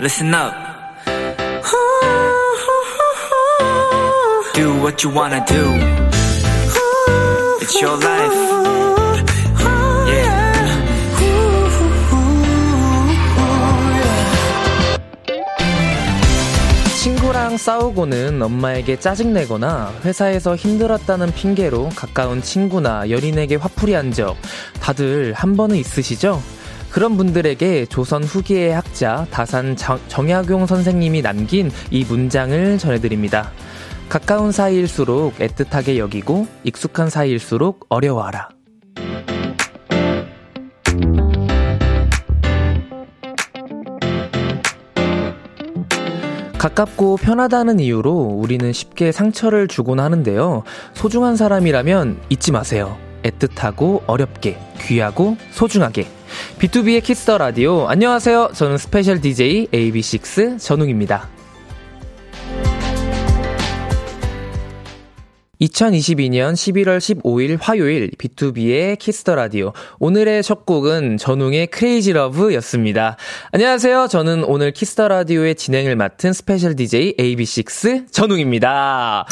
listen up. Do what you wanna do. It's your life. Yeah. 친구랑 싸우고는 엄마에게 짜증내거나 회사에서 힘들었다는 핑계로 가까운 친구나 연인에게 화풀이한 적 다들 한 번은 있으시죠? 그런 분들에게 조선 후기의 학자 다산 정, 정약용 선생님이 남긴 이 문장을 전해드립니다. 가까운 사이일수록 애틋하게 여기고 익숙한 사이일수록 어려워하라. 가깝고 편하다는 이유로 우리는 쉽게 상처를 주곤 하는데요. 소중한 사람이라면 잊지 마세요. 애틋하고 어렵게, 귀하고 소중하게. 비투비의 키스 더 라디오. 안녕하세요. 저는 스페셜 DJ AB6IX 전웅입니다. 2022년 11월 15일 화요일 비투비의 키스 더 라디오. 오늘의 첫 곡은 전웅의 Crazy Love였습니다. 안녕하세요. 저는 오늘 키스 더 라디오의 진행을 맡은 스페셜 DJ AB6IX 전웅입니다.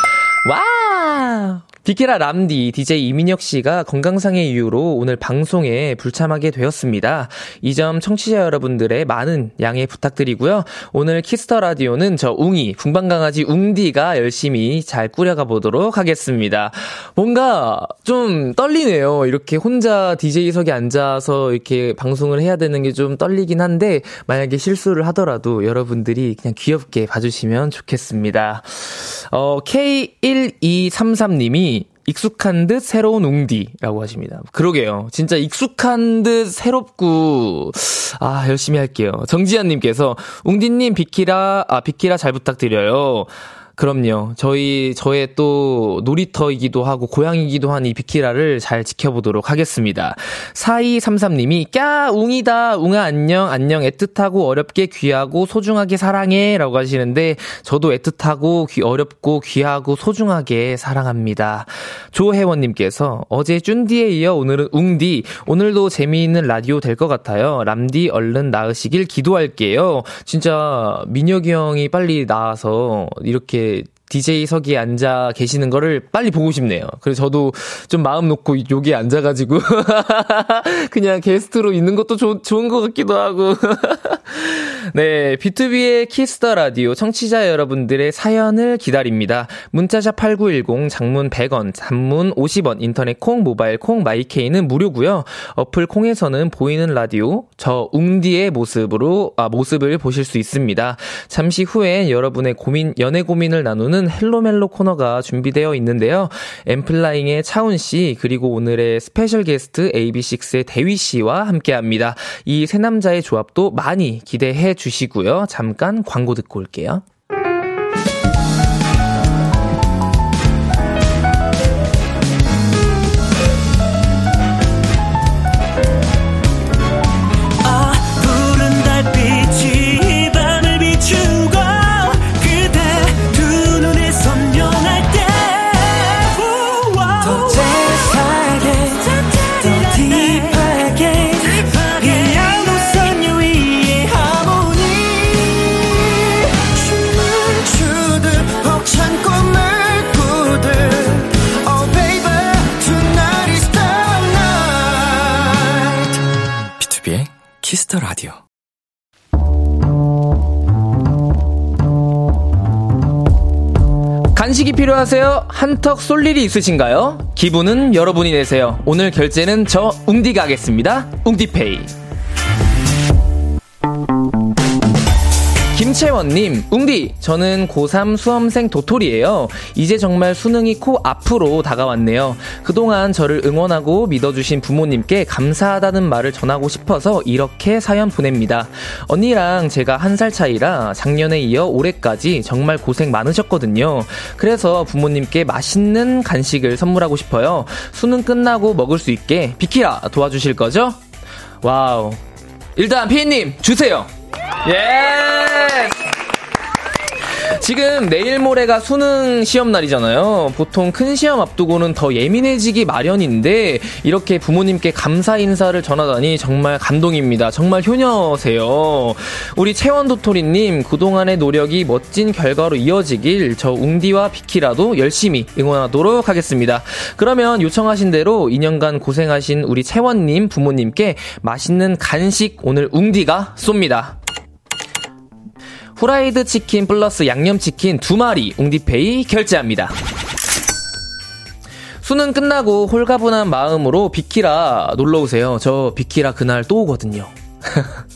와! 비키라 람디 DJ 이민혁 씨가 건강상의 이유로 오늘 방송에 불참하게 되었습니다. 이 점 청취자 여러분들의 많은 양해 부탁드리고요. 오늘 키스 더 라디오는 저 웅이 분방강아지 웅디가 열심히 잘 꾸려가 보도록 하겠습니다. 뭔가 좀 떨리네요. 이렇게 혼자 DJ석에 앉아서 이렇게 방송을 해야 되는 게 좀 떨리긴 한데 만약에 실수를 하더라도 여러분들이 그냥 귀엽게 봐주시면 좋겠습니다. 어, K1233님이 익숙한 듯 새로운 웅디라고 하십니다. 그러게요. 진짜 익숙한 듯 새롭고, 아, 열심히 할게요. 정지현님께서, 웅디님 비키라, 아, 비키라 잘 부탁드려요. 그럼요. 저희, 저의 또 놀이터이기도 하고 고향이기도 한 이 비키라를 잘 지켜보도록 하겠습니다. 4233님이, 꺄, 웅이다. 웅아, 안녕, 안녕. 애틋하고 어렵게 귀하고 소중하게 사랑해. 라고 하시는데, 저도 애틋하고 귀, 어렵고 귀하고 소중하게 사랑합니다. 조혜원 님께서, 어제 쭌디에 이어 오늘은 웅디. 오늘도 재미있는 라디오 될 것 같아요. 람디 얼른 나으시길 기도할게요. 진짜, 민혁이 형이 빨리 나와서 이렇게 DJ석에 앉아 계시는 거를 빨리 보고 싶네요. 그래서 저도 좀 마음 놓고 여기에 앉아가지고, 그냥 게스트로 있는 것도 조, 좋은 것 같기도 하고. 네, 비투비의 키스 더 라디오 청취자 여러분들의 사연을 기다립니다. 문자 샵 8910, 장문 100원, 단문 50원, 인터넷 콩, 모바일 콩, 마이케이는 무료고요. 어플 콩에서는 보이는 라디오, 저 웅디의 모습으로, 아, 모습을 보실 수 있습니다. 잠시 후엔 여러분의 고민, 연애 고민을 나누는 헬로멜로 코너가 준비되어 있는데요. 엔플라잉의 차훈 씨, 그리고 오늘의 스페셜 게스트 AB6IX의 대휘 씨와 함께 합니다. 이 세 남자의 조합도 많이 기대해 주시고요. 잠깐 광고 듣고 올게요. 키스 더 라디오. 간식이 필요하세요? 한턱 쏠 일이 있으신가요? 기분은 여러분이 내세요. 오늘 결제는 저 웅디가 하겠습니다. 웅디페이. 김채원님, 웅디, 저는 고3 수험생 도토리예요. 이제 정말 수능이 코 앞으로 다가왔네요. 그동안 저를 응원하고 믿어주신 부모님께 감사하다는 말을 전하고 싶어서 이렇게 사연 보냅니다. 언니랑 제가 한 살 차이라 작년에 이어 올해까지 정말 고생 많으셨거든요. 그래서 부모님께 맛있는 간식을 선물하고 싶어요. 수능 끝나고 먹을 수 있게 비키라 도와주실 거죠? Wow. 일단 피디님 주세요. 예. 지금 내일 모레가 수능 시험 날이잖아요. 보통 큰 시험 앞두고는 더 예민해지기 마련인데 이렇게 부모님께 감사 인사를 전하다니 정말 감동입니다. 정말 효녀세요. 우리 채원 도토리님 그동안의 노력이 멋진 결과로 이어지길 저 웅디와 비키라도 열심히 응원하도록 하겠습니다. 그러면 요청하신 대로 2년간 고생하신 우리 채원님 부모님께 맛있는 간식 오늘 웅디가 쏩니다. 후라이드 치킨 플러스 양념치킨 두 마리 웅디페이 결제합니다. 수능 끝나고 홀가분한 마음으로 비키라 놀러 오세요. 저 비키라 그날 또 오거든요.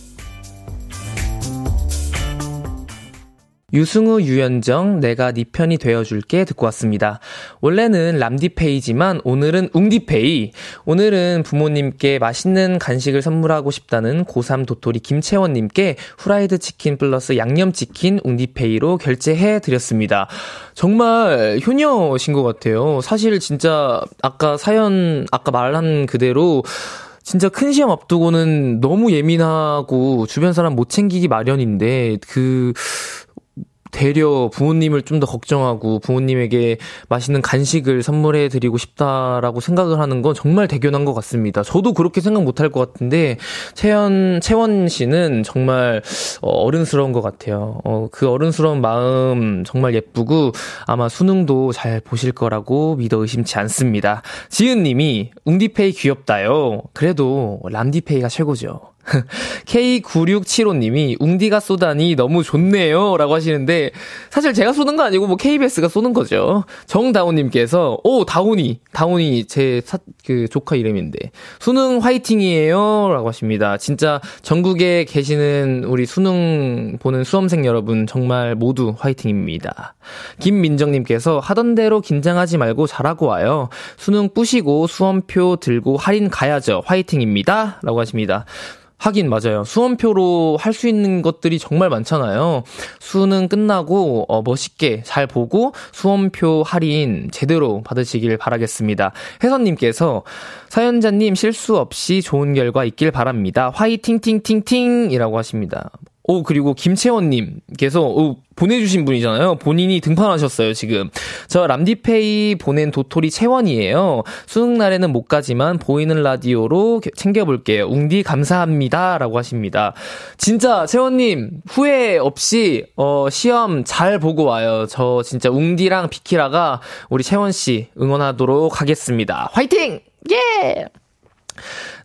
유승우, 유연정, 내가 네 편이 되어줄게 듣고 왔습니다. 원래는 람디페이지만 오늘은 웅디페이. 오늘은 부모님께 맛있는 간식을 선물하고 싶다는 고3 도토리 김채원님께 후라이드 치킨 플러스 양념치킨 웅디페이로 결제해 드렸습니다. 정말 효녀신 것 같아요. 사실 진짜 아까 사연, 아까 말한 그대로 진짜 큰 시험 앞두고는 너무 예민하고 주변 사람 못 챙기기 마련인데 그 되려 부모님을 좀 더 걱정하고 부모님에게 맛있는 간식을 선물해 드리고 싶다라고 생각을 하는 건 정말 대견한 것 같습니다. 저도 그렇게 생각 못할 것 같은데 채연 채원 씨는 정말 어, 어른스러운 것 같아요. 어, 그 어른스러운 마음 정말 예쁘고 아마 수능도 잘 보실 거라고 믿어 의심치 않습니다. 지은 님이 웅디페이 귀엽다요. 그래도 람디페이가 최고죠. K9675님이 웅디가 쏘다니 너무 좋네요. 라고 하시는데, 사실 제가 쏘는 거 아니고 뭐 KBS가 쏘는 거죠. 정다운님께서, 오, 다운이, 다운이 제 사, 그 조카 이름인데, 수능 화이팅이에요. 라고 하십니다. 진짜 전국에 계시는 우리 수능 보는 수험생 여러분 정말 모두 화이팅입니다. 김민정님께서 하던 대로 긴장하지 말고 잘하고 와요. 수능 뿌시고 수험표 들고 할인 가야죠. 화이팅입니다. 라고 하십니다. 하긴 맞아요. 수험표로 할 수 있는 것들이 정말 많잖아요. 수능 끝나고 어, 멋있게 잘 보고 수험표 할인 제대로 받으시길 바라겠습니다. 혜선님께서 사연자님 실수 없이 좋은 결과 있길 바랍니다. 화이팅 팅팅팅이라고 하십니다. 오, 그리고 김채원님께서, 오, 보내주신 분이잖아요. 본인이 등판하셨어요, 지금. 저 람디페이 보낸 도토리 채원이에요. 수능날에는 못 가지만 보이는 라디오로 챙겨볼게요. 웅디 감사합니다. 라고 하십니다. 진짜, 채원님, 후회 없이, 어, 시험 잘 보고 와요. 저 진짜 웅디랑 비키라가 우리 채원씨 응원하도록 하겠습니다. 화이팅! 예!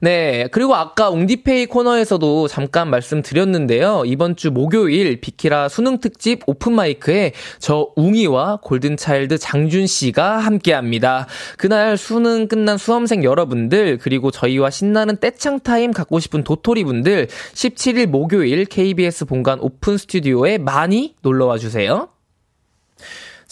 네. 그리고 아까 웅디페이 코너에서도 잠깐 말씀드렸는데요. 이번 주 목요일 비키라 수능 특집 open mic에 저 웅이와 Golden Child 장준 씨가 함께 합니다. 그날 수능 끝난 수험생 여러분들, 그리고 저희와 신나는 떼창 타임 갖고 싶은 도토리 분들, 17일 목요일 KBS 본관 open studio에 많이 놀러 와 주세요.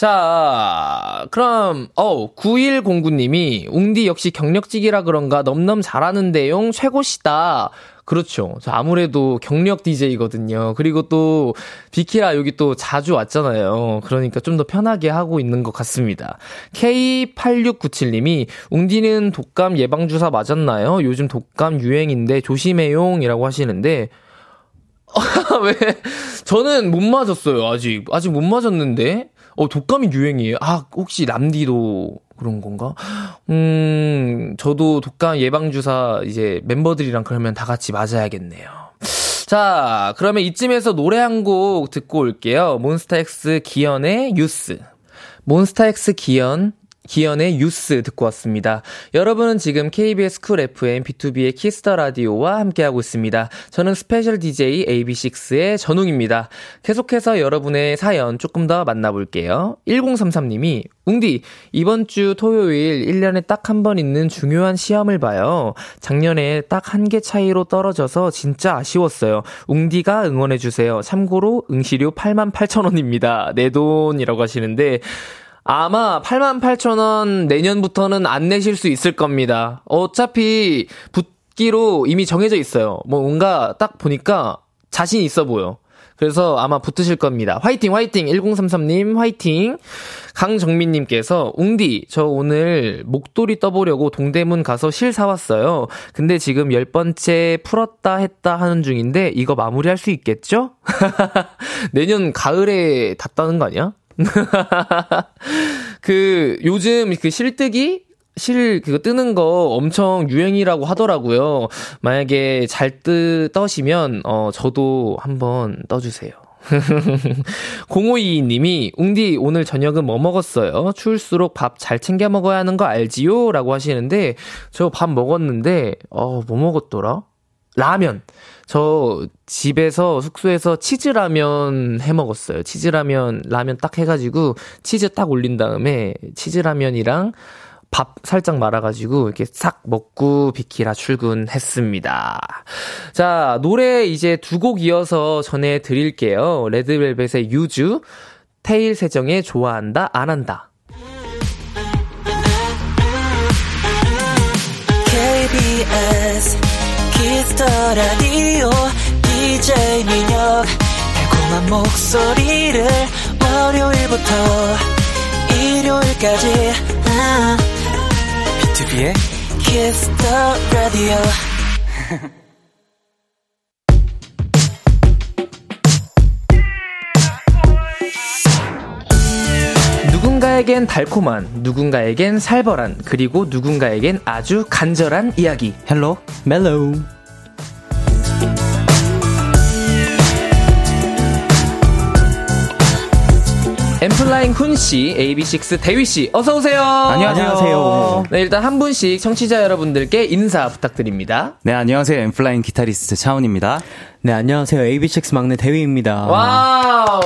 자, 그럼, 어 9109님이, 웅디 역시 경력직이라 그런가 넘넘 잘하네용 최고시다. 그렇죠. 아무래도 경력 DJ거든요. 그리고 또, 비키라 여기 또 자주 왔잖아요. 그러니까 좀 더 편하게 하고 있는 것 같습니다. K8697님이, 웅디는 독감 예방주사 맞았나요? 요즘 독감 유행인데 조심해용 이라고 하시는데, 왜? 저는 못 맞았어요, 아직. 아직 못 맞았는데. 어, 독감이 유행이에요. 아, 혹시 람디도 그런 건가? 음, 저도 독감 예방주사 이제 멤버들이랑 그러면 다 같이 맞아야겠네요. 자, 그러면 이쯤에서 노래 한 곡 듣고 올게요. MONSTA X 기현의 Youth. MONSTA X 기현, 기현의 뉴스 듣고 왔습니다. 여러분은 지금 KBS Cool FM B2B의 키스터 라디오와 함께하고 있습니다. 저는 special DJ AB6IX의 전웅입니다. 계속해서 여러분의 사연 조금 더 만나볼게요. 1033님이 웅디, 이번 주 토요일 1년에 딱 한 번 있는 중요한 시험을 봐요. 작년에 딱 한 개 차이로 떨어져서 진짜 아쉬웠어요. 웅디가 응원해 주세요. 참고로 응시료 8만 8천원입니다. 내 돈이라고 하시는데, 아마 88,000원 내년부터는 안 내실 수 있을 겁니다. 어차피 붙기로 이미 정해져 있어요. 뭐 뭔가 딱 보니까 자신 있어 보여. 그래서 아마 붙으실 겁니다. 화이팅, 화이팅! 1033님, 화이팅! 강정민님께서, 웅디, 저 오늘 목도리 떠보려고 동대문 가서 실 사왔어요. 근데 지금 열 번째 풀었다 했다 하는 중인데, 이거 마무리할 수 있겠죠? 내년 가을에 닿다는 거 아니야? 그, 요즘 그 실뜨기? 실 그거 뜨는 거 엄청 유행이라고 하더라고요. 만약에 잘 뜨, 떠시면, 어, 저도 한번 떠주세요. 0522님이, 웅디, 오늘 저녁은 뭐 먹었어요? 추울수록 밥 잘 챙겨 먹어야 하는 거 알지요? 라고 하시는데, 저 밥 먹었는데, 어, 뭐 먹었더라? 라면. 저 집에서 숙소에서 치즈라면 해 먹었어요. 치즈라면 라면 딱 해가지고 치즈 딱 올린 다음에 치즈라면이랑 밥 살짝 말아가지고 이렇게 싹 먹고 비키라 출근했습니다. 자 노래 이제 두 곡 이어서 전해드릴게요. 레드벨벳의 유주, 테일 세정의 좋아한다 안 한다. 키스터 라디오 DJ 민혁 달콤한 목소리를 월요일부터 일요일까지. 아, B2B의 키스터 라디오 누군가에겐 달콤한, 누군가에겐 살벌한, 그리고 누군가에겐 아주 간절한 이야기. Hello 멜로 N.Flying 훈씨, AB6IX 대휘씨, 어서오세요. 안녕하세요. 네, 일단 한 분씩 청취자 여러분들께 인사 부탁드립니다. 네 안녕하세요 N.Flying 기타리스트 차훈입니다 네 안녕하세요 AB6IX 막내 대휘입니다 Wow.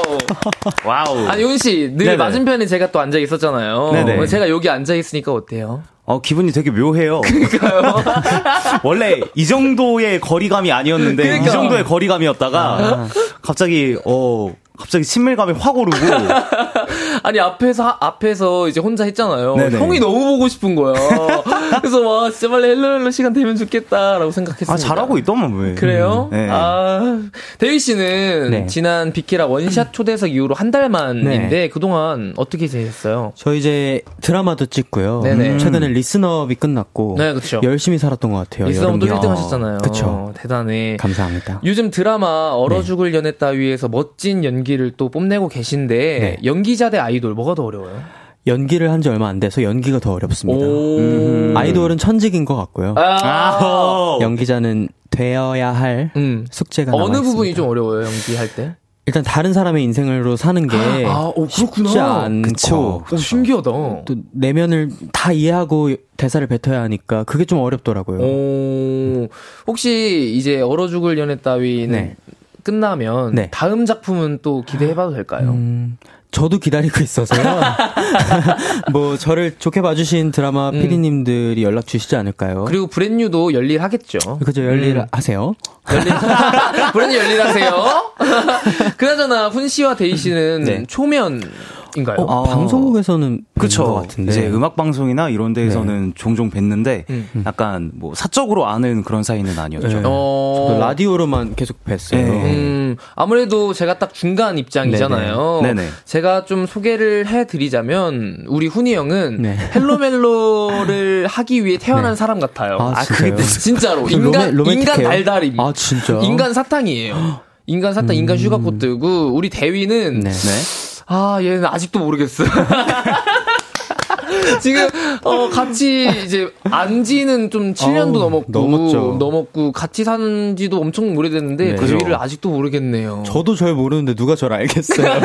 Wow 아니, 훈씨, 늘 네네. 맞은편에 제가 또 앉아 있었잖아요. 네네. 제가 여기 앉아 있으니까 어때요? 어 기분이 되게 묘해요 원래 이 정도의 거리감이 아니었는데 그러니까. 이 정도의 거리감이었다가 갑자기 어 갑자기 친밀감이 확 오르고 아니, 앞에서, 앞에서 이제 혼자 했잖아요. 네네. 형이 너무 보고 싶은 거야. 그래서 와, 진짜 빨리 Hello Hello 시간 되면 좋겠다라고 생각했습니다. 아 잘하고 있더만 왜 그래요? 네. 아, 대휘 씨는 네. 지난 비키라 원샷 초대석 이후로 한 달 만인데 네. 그동안 어떻게 지냈어요? 저 이제 드라마도 찍고요. 네네. 음, 최근에 Listen Up이 끝났고 네, 그쵸. 열심히 살았던 것 같아요. Listen Up도 여름에. 1등 하셨잖아요. 그쵸. 대단해. 감사합니다. 요즘 드라마 얼어 네. 죽을 연애 따위에서 멋진 연기를 또 뽐내고 계신데 네. 연기자 대 아이 돌 뭐가 더 어려워요? 연기를 한 지 얼마 안 돼서 연기가 더 어렵습니다. 오. 아이돌은 천직인 것 같고요. 아. 어. 연기자는 되어야 할 음. 숙제가 어느 남아있습니다. 부분이 좀 어려워요, 연기할 때? 일단 다른 사람의 인생으로 사는 게 아, 오, 그렇구나. 쉽지 않고 그쵸. 오, 신기하다. 또 내면을 다 이해하고 대사를 뱉어야 하니까 그게 좀 어렵더라고요. 오, 혹시 이제 얼어 죽을 연애 따위는 네. 끝나면 네. 다음 작품은 또 기대해봐도 될까요? 음, 저도 기다리고 있어서요. 뭐 저를 좋게 봐주신 드라마 음. PD님들이 연락 주시지 않을까요? 그리고 Brand New도 열일하겠죠. 그죠 열일 음. 하세요. 열일, Brand New 열일하세요. 그나저나 훈 씨와 대휘 씨는 네. 초면 인가요? 어, 어, 방송국에서는 그쵸. 것 같은데. 이제 음악 방송이나 이런 데에서는 종종 뵀는데 음. 약간 뭐 사적으로 아는 그런 사이는 아니었죠. 네. 어, 저도 라디오로만 계속 뵀어요. 네. 음, 아무래도 제가 딱 중간 입장이잖아요. 네네. 네네. 제가 좀 소개를 해드리자면, 우리 훈이 형은 네. Hello 멜로를 하기 위해 태어난 네. 사람 같아요. 아, 진짜요? 진짜로. 좀 인간, 로맨- 인간? 달달임. 아 진짜. 인간 사탕이에요. 인간 사탕, 인간 sugar coat고, 우리 대휘는, 네. 네. 아, 얘는 아직도 모르겠어요. 지금 어 같이 이제 안지는 좀 7년도 어우, 넘었고 넘었죠. 넘었고 같이 산 지도 엄청 오래됐는데 네. 대휘를 그죠. 아직도 모르겠네요. 저도 절 모르는데 누가 절 알겠어요.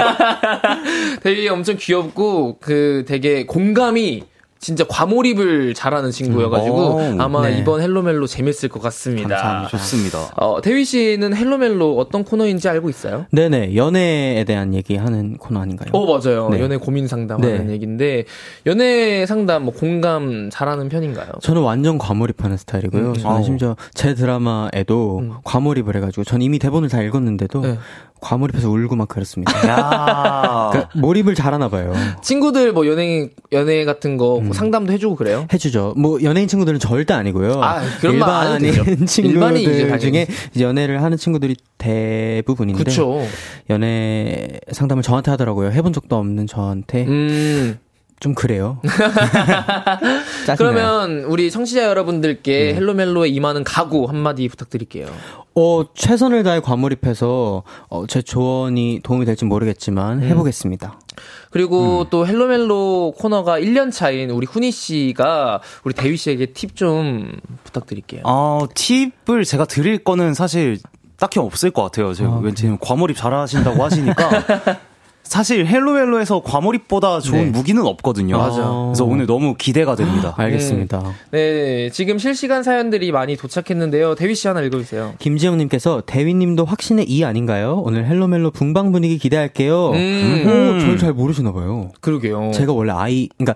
대휘 엄청 귀엽고 그 되게 공감이 진짜 과몰입을 잘하는 친구여가지고 음. 오, 아마 네. 이번 Hello 멜로 재밌을 것 같습니다. 감사합니다. 좋습니다. 어, 대휘 씨는 Hello 멜로 어떤 코너인지 알고 있어요? 네네 연애에 대한 얘기하는 코너 아닌가요? 어 맞아요. 네. 연애 고민 상담하는 네. 얘기인데 연애 상담 뭐 공감 잘하는 편인가요? 저는 완전 과몰입하는 스타일이고요. 음. 저는. 심지어 제 드라마에도 음. 과몰입을 해가지고 전 이미 대본을 다 읽었는데도 네. 과몰입해서 울고 막 그랬습니다. 야. 그러니까 몰입을 잘하나 봐요. 친구들 뭐 연예인 연애 같은 거 상담도 해주고 그래요? 해주죠. 뭐 연예인 친구들은 절대 아니고요. 아, 그런. 일반인 친구들. 중에 연애를 하는 친구들이 대부분인데 그쵸. 연애 상담을 저한테 하더라고요. 해본 적도 없는 저한테 음. 좀 그래요. 그러면 우리 청취자 여러분들께 헬로멜로에 임하는 각오 한마디 부탁드릴게요. 어, 최선을 다해 과몰입해서 어, 제 조언이 도움이 될지 음. 모르겠지만 해보겠습니다. 그리고 또 헬로멜로 코너가 1년 차인 우리 훈이 씨가 우리 대휘 씨에게 팁 좀 부탁드릴게요. 어, 팁을 제가 드릴 거는 사실 딱히 없을 것 같아요. 제가 왠지 과몰입 잘하신다고 하시니까. 사실 헬로멜로에서 과몰입보다 좋은 네. 무기는 없거든요. 맞아. 그래서 오늘 너무 기대가 됩니다. 알겠습니다. 네, 지금 실시간 사연들이 많이 도착했는데요. 대휘 씨 하나 읽어주세요. 김지영님께서 대위님도 확신의 이 아닌가요? 오늘 헬로멜로 붕방 분위기 기대할게요. 음. 오, 저를 잘 모르시나 봐요. 그러게요. 제가 원래 아이, 그러니까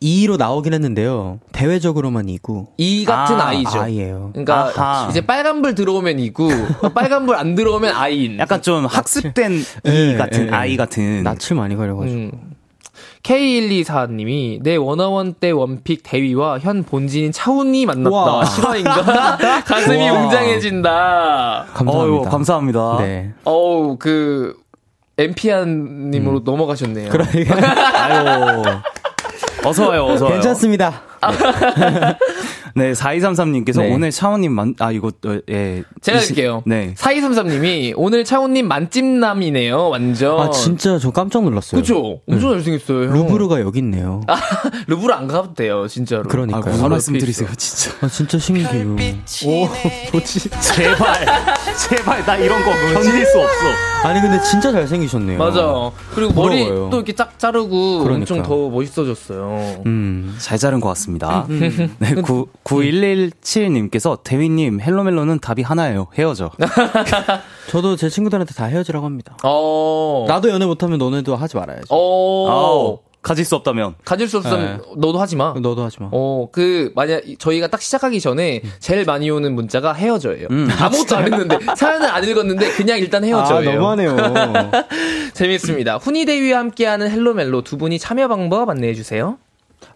이로 나오긴 했는데요. 대외적으로만 이고 이 같은 아, 아, 이죠 아이예요. 그러니까 아하. 이제 빨간불 들어오면 이고 빨간불 안 들어오면 아이인. 약간 좀 학습된 이 예, 같은 예, 아이 예. 같은. 낯을 많이 가려가지고. 음. K124님이 내 원어원 때 원픽 대위와 현 본진인 차훈이 만났다. 우와. 실화인가? 가슴이 우와. 웅장해진다. 감사합니다. 어유, 감사합니다. 네. 어우 그 엠피안님으로 넘어가셨네요. 아유. 어서 와요, 어서 와요. 괜찮습니다. 네, 4233님께서 네. 오늘 차원님 만, 아, 이거, 어, 예. 제가 할게요. 네. 4233님이 오늘 차훈님 만찜남이네요. 완전. 아, 진짜 저 깜짝 놀랐어요. 그죠? 엄청 잘생겼어요. 형. 루브르가 여기 있네요. 아, 루브르 안 가도 돼요, 진짜로. 그러니까요. 아, 무슨 말씀 드리세요. 진짜. 아, 진짜 신기해요. 오, 뭐지? 제발, 제발, 나 이런 거 견딜 수 없어. 아니, 근데 진짜 잘생기셨네요. 맞아. 그리고 머리 부러워요. 또 이렇게 짝 자르고 엄청 그러니까요. 더 멋있어졌어요. 음. 잘 자른 것 같습니다. 네, 9, 9117님께서 대위님, 헬로멜로는 답이 하나예요. 헤어져. 저도 제 친구들한테 다 헤어지라고 합니다. 어. 나도 연애 못하면 너네도 하지 말아야지. 어. 아우, 가질 수 없다면. 가질 수 없으면 너도 하지 마. 너도 하지 마. 어, 그, 만약, 저희가 딱 시작하기 전에 제일 많이 오는 문자가 헤어져예요. 아무것도 안 했는데, 사연을 안 읽었는데, 그냥 일단 헤어져예요. 아, 너무하네요. 재밌습니다. 훈이 대휘와 함께하는 Hello 멜로 두 분이 참여 방법 안내해 주세요.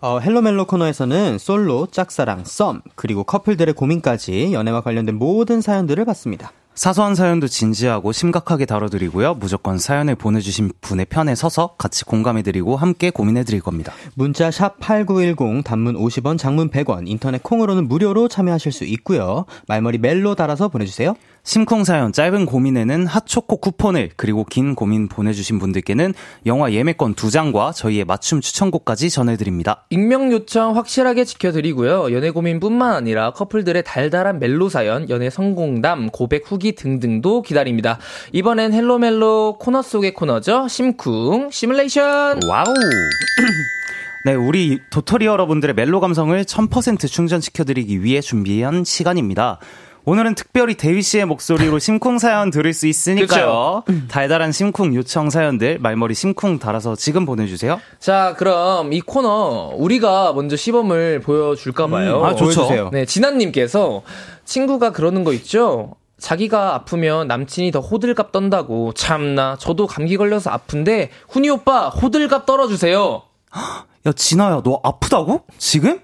어, 헬로멜로 코너에서는 솔로, 짝사랑, 썸, 그리고 커플들의 고민까지 연애와 관련된 모든 사연들을 받습니다. 사소한 사연도 진지하고 심각하게 다뤄드리고요. 무조건 사연을 보내주신 분의 편에 서서 같이 공감해드리고 함께 고민해드릴 겁니다. 문자 샵 8910 단문 50원, 장문 100원, 인터넷 콩으로는 무료로 참여하실 수 있고요. 말머리 멜로 달아서 보내주세요. 심쿵 사연, 짧은 고민에는 핫초코 쿠폰을, 그리고 긴 고민 보내주신 분들께는 영화 예매권 두 장과 저희의 맞춤 추천곡까지 전해드립니다. 익명 요청 확실하게 지켜드리고요. 연애 고민뿐만 아니라 커플들의 달달한 멜로 사연, 연애 성공담, 고백 후기 등등도 기다립니다. 이번엔 헬로멜로 코너 속의 코너죠. 심쿵 시뮬레이션. 와우! 네, 우리 도토리 여러분들의 멜로 감성을 1000% 충전시켜드리기 위해 준비한 시간입니다. 오늘은 특별히 대휘 씨의 목소리로 심쿵 사연 들을 수 있으니까요. 달달한 심쿵 요청 사연들 말머리 심쿵 달아서 지금 보내주세요. 자, 그럼 이 코너 우리가 먼저 시범을 보여줄까 봐요. 음, 아, 좋죠. 보여주세요. 네, 진아님께서 친구가 그러는 거 있죠? 자기가 아프면 남친이 더 호들갑 떤다고. 참나, 저도 감기 걸려서 아픈데, 훈이 오빠, 호들갑 떨어주세요. 야, 진아야, 너 아프다고? 지금? 야,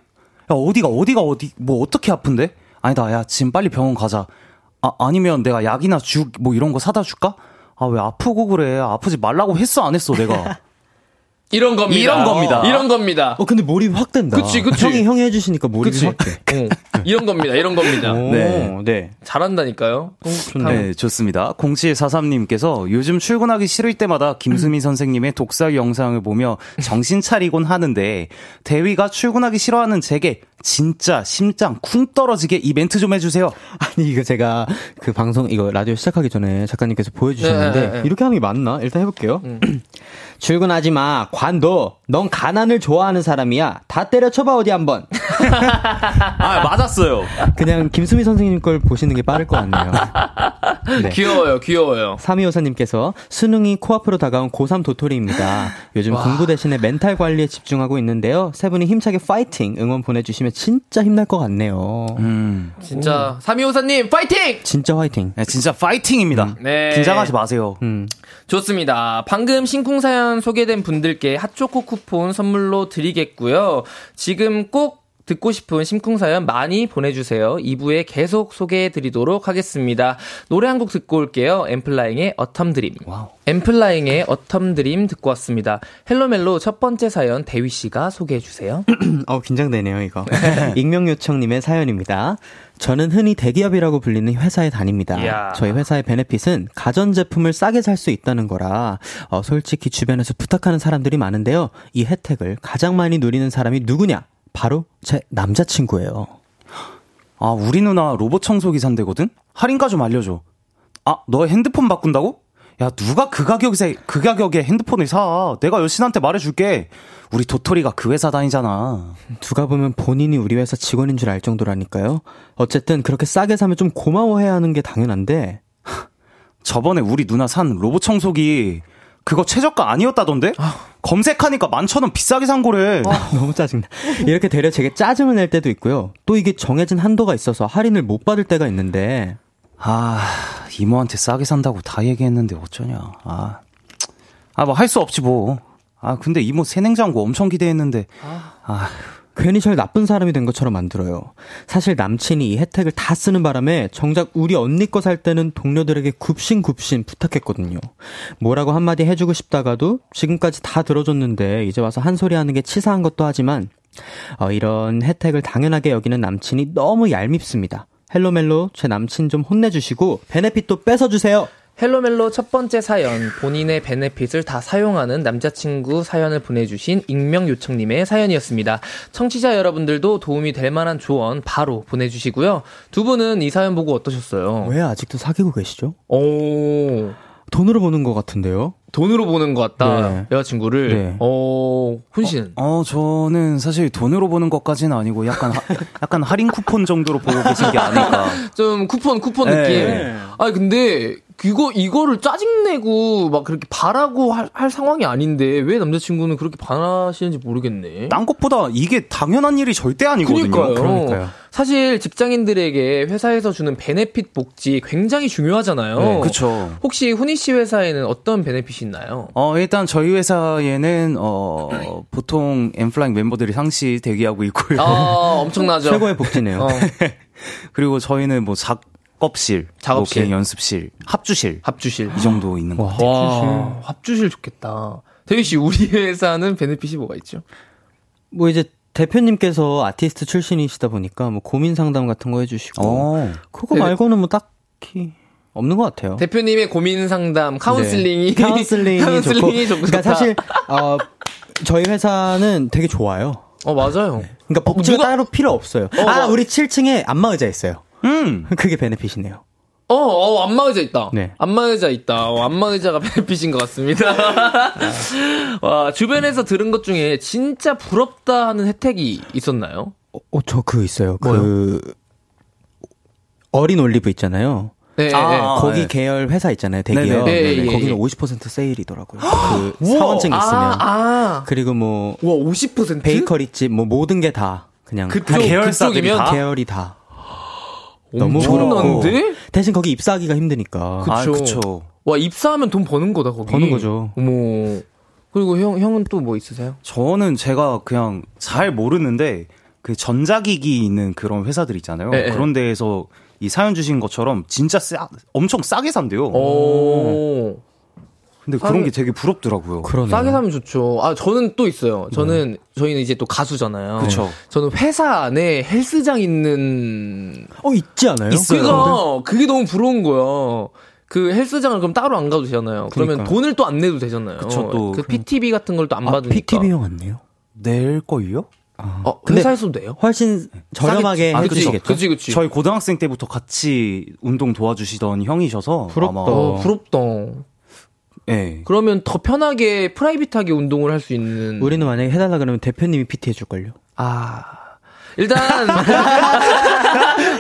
어디가, 어디가, 어디, 뭐, 어떻게 아픈데? 아니다, 야, 지금 빨리 병원 가자. 아, 아니면 내가 약이나 죽, 뭐 이런 거 사다 줄까? 아, 왜 아프고 그래? 아프지 말라고 했어, 안 했어, 내가? 이런 겁니다. 이런 겁니다. 이런 겁니다. 어, 근데 몰입 확 된다. 그치, 그치. 형이, 형이 해주시니까 몰입이 그치? 확 돼. 어, 이런 겁니다. 이런 겁니다. 오, 네. 네. 잘한다니까요. 네, 좋습니다. 0743님께서 요즘 출근하기 싫을 때마다 김수미 선생님의 독설 영상을 보며 정신 차리곤 하는데, 대위가 출근하기 싫어하는 제게 진짜 심장 쿵 떨어지게 이 멘트 좀 해주세요. 아니, 이거 제가 그 방송, 이거 라디오 시작하기 전에 작가님께서 보여주셨는데, 네, 네, 네. 이렇게 하는 게 맞나? 일단 해볼게요. 출근하지 마. 관도. 넌 가난을 좋아하는 사람이야. 다 때려쳐봐, 어디 한번. 아, 맞았어요. 그냥 김수미 선생님 걸 보시는 게 빠를 것 같네요. 네. 귀여워요, 귀여워요. 3254님께서 수능이 코앞으로 다가온 고3 도토리입니다. 요즘 공부 대신에 멘탈 관리에 집중하고 있는데요. 세 분이 힘차게 파이팅 응원 보내주시면 진짜 힘날 것 같네요. 음. 진짜 3254님 파이팅! 진짜 화이팅. 네, 진짜 파이팅입니다. 네. 긴장하지 마세요. 음. 좋습니다. 방금 심쿵 사연 소개된 분들께 핫초코 쿠폰 선물로 드리겠고요. 지금 꼭 듣고 싶은 심쿵 사연 많이 보내주세요. 2부에 계속 소개해 드리도록 하겠습니다. 노래 한 곡 듣고 올게요. 엔플라잉의 Autumn Dream. 엔플라잉의 Autumn Dream 듣고 왔습니다. 헬로멜로 첫 번째 사연 대휘 씨가 소개해 주세요. 어, 긴장되네요, 이거. 익명 요청님의 사연입니다. 저는 흔히 대기업이라고 불리는 회사에 다닙니다. 이야. 저희 회사의 benefit은 가전제품을 싸게 살 수 있다는 거라, 어, 솔직히 주변에서 부탁하는 사람들이 많은데요. 이 혜택을 가장 많이 누리는 사람이 누구냐? 바로 제 남자친구예요. 아, 우리 누나 로봇 청소기 산대거든? 할인가 좀 알려줘. 아, 너 핸드폰 바꾼다고? 야, 누가 그 가격에, 그 가격에 핸드폰을 사? 내가 여신한테 말해줄게. 우리 도토리가 그 회사 다니잖아. 누가 보면 본인이 우리 회사 직원인 줄 알 정도라니까요. 어쨌든 그렇게 싸게 사면 좀 고마워해야 하는 게 당연한데, 저번에 우리 누나 산 로봇 청소기, 그거 최저가 아니었다던데? 검색하니까 만천 원 비싸게 산 거래. 너무 짜증나. 이렇게 되려 제게 짜증을 낼 때도 있고요. 또 이게 정해진 한도가 있어서 할인을 못 받을 때가 있는데, 아, 이모한테 싸게 산다고 다 얘기했는데 어쩌냐. 아, 아, 뭐 할 수 없지 뭐. 아, 근데 이모 새 냉장고 엄청 기대했는데. 아, 괜히 절 나쁜 사람이 된 것처럼 만들어요. 사실 남친이 이 혜택을 다 쓰는 바람에 정작 우리 언니 거 살 때는 동료들에게 굽신굽신 부탁했거든요. 뭐라고 한마디 해주고 싶다가도 지금까지 다 들어줬는데 이제 와서 한 소리 하는 게 치사한 것도 하지만 어, 이런 혜택을 당연하게 여기는 남친이 너무 얄밉습니다. 헬로멜로 제 남친 좀 혼내주시고 benefit도 뺏어주세요. 헬로멜로 첫 번째 사연, 본인의 benefit을 다 사용하는 남자친구 사연을 보내주신 익명 요청님의 사연이었습니다. 청취자 여러분들도 도움이 될 만한 조언 바로 보내주시고요. 두 분은 이 사연 보고 어떠셨어요? 왜 아직도 사귀고 계시죠? 오, 돈으로 보는 것 같은데요? 돈으로 보는 것 같다. 네. 여자친구를. 네. 어, 훈 씨. 어, 저는 사실 돈으로 보는 것까지는 아니고 약간, 하- 약간 할인 쿠폰 정도로 보고 계신 게 아닐까. 좀 쿠폰, 쿠폰 네. 느낌. 아 근데, 이거, 이거를 짜증내고, 막 그렇게 바라고 할, 할 상황이 아닌데, 왜 남자친구는 그렇게 반하시는지 모르겠네. 딴 것보다 이게 당연한 일이 절대 아니거든요. 그러니까요. 그러니까요. 사실 직장인들에게 회사에서 주는 베네핏 복지 굉장히 중요하잖아요. 네, 그쵸. 혹시 훈이 씨 회사에는 어떤 베네핏이 있나요? 어, 일단 저희 회사에는, 어, 보통 엠플라잉 멤버들이 상시 대기하고 있고요. 아, 엄청나죠. 최고의 복지네요. 어, 그리고 저희는 뭐 작 업실, 작업실. 뭐 개인 연습실, 합주실. 합주실. 이 정도 있는 것 같아요. 와, 합주실 좋겠다. 대휘 씨, 우리 회사는 benefit이 뭐가 있죠? 뭐 이제 대표님께서 아티스트 출신이시다 보니까 뭐 고민 상담 같은 거 해주시고 어. 그거 네. 말고는 뭐 딱히 없는 것 같아요. 대표님의 고민 상담, 카운슬링이. 네. 카운슬링이, 카운슬링이 좋고. 좋고. 그러니까. 사실 어 저희 회사는 되게 좋아요. 어, 맞아요. 그러니까 복지가 누가- 따로 필요 없어요. 어, 아 뭐- 우리 7층에 안마 의자 있어요. 음. 그게 베네핏이네요. 어, 어, 안마 의자 있다. 네. 안마 의자 있다. 어, 안마 의자가 베네핏인 것 같습니다. 와, 주변에서 들은 것 중에 진짜 부럽다 하는 혜택이 있었나요? 어저그 있어요. 뭐요? 그 어린 올리브 있잖아요. 네, 아, 네. 거기 네. 계열 회사 있잖아요. 대기업. 네네. 네, 예, 거기는 예. 50% 세일이더라고요. 그 사원증 있으면. 아, 아. 그리고 뭐 와, 50%? 베이커리 집 뭐 모든 게 다 그냥 그쪽, 다 계열사들이? 계열이 다 너무 엄청난데? 부럽고. 대신 거기 입사하기가 힘드니까 그- 아, 그쵸. 그쵸. 와, 입사하면 돈 버는 거다, 거기. 버는 거죠. 어머. 그리고 형, 형은 또 뭐 있으세요? 저는 제가 그냥 잘 모르는데 그 전자기기 있는 그런 회사들 있잖아요. 네, 네. 그런 데에서 이 사연 주신 것처럼 진짜 싸, 엄청 싸게 산대요. 오. 근데 싸게- 그런 게 되게 부럽더라고요. 그러네요. 싸게 사면 좋죠. 아, 저는 또 있어요. 저는, 저희는 이제 또 가수잖아요. 그쵸. 저는 회사 안에 헬스장 있는 어 있지 않아요? 있어요. 그거 그게 너무 부러운 거야. 그 헬스장을 그럼 따로 안 가도 되잖아요. 그러면 그러니까. 돈을 또 안 내도 되잖아요. 그쵸, 또그 그- PTB 같은 걸 또안 아, 받으니까. PTB 형 같네요. 낼 거예요? 어, 근데- 회사에서도 돼요? 훨씬 저렴하게 싸겠지. 해주시겠죠. 그치, 그치. 저희 고등학생 때부터 같이 운동 도와주시던 형이셔서 부럽다. 아마 어, 부럽다. 예. 그러면 더 편하게 프라이빗하게 운동을 할 수 있는. 우리는 만약에 해달라 그러면 대표님이 PT 해줄걸요. 아. 일단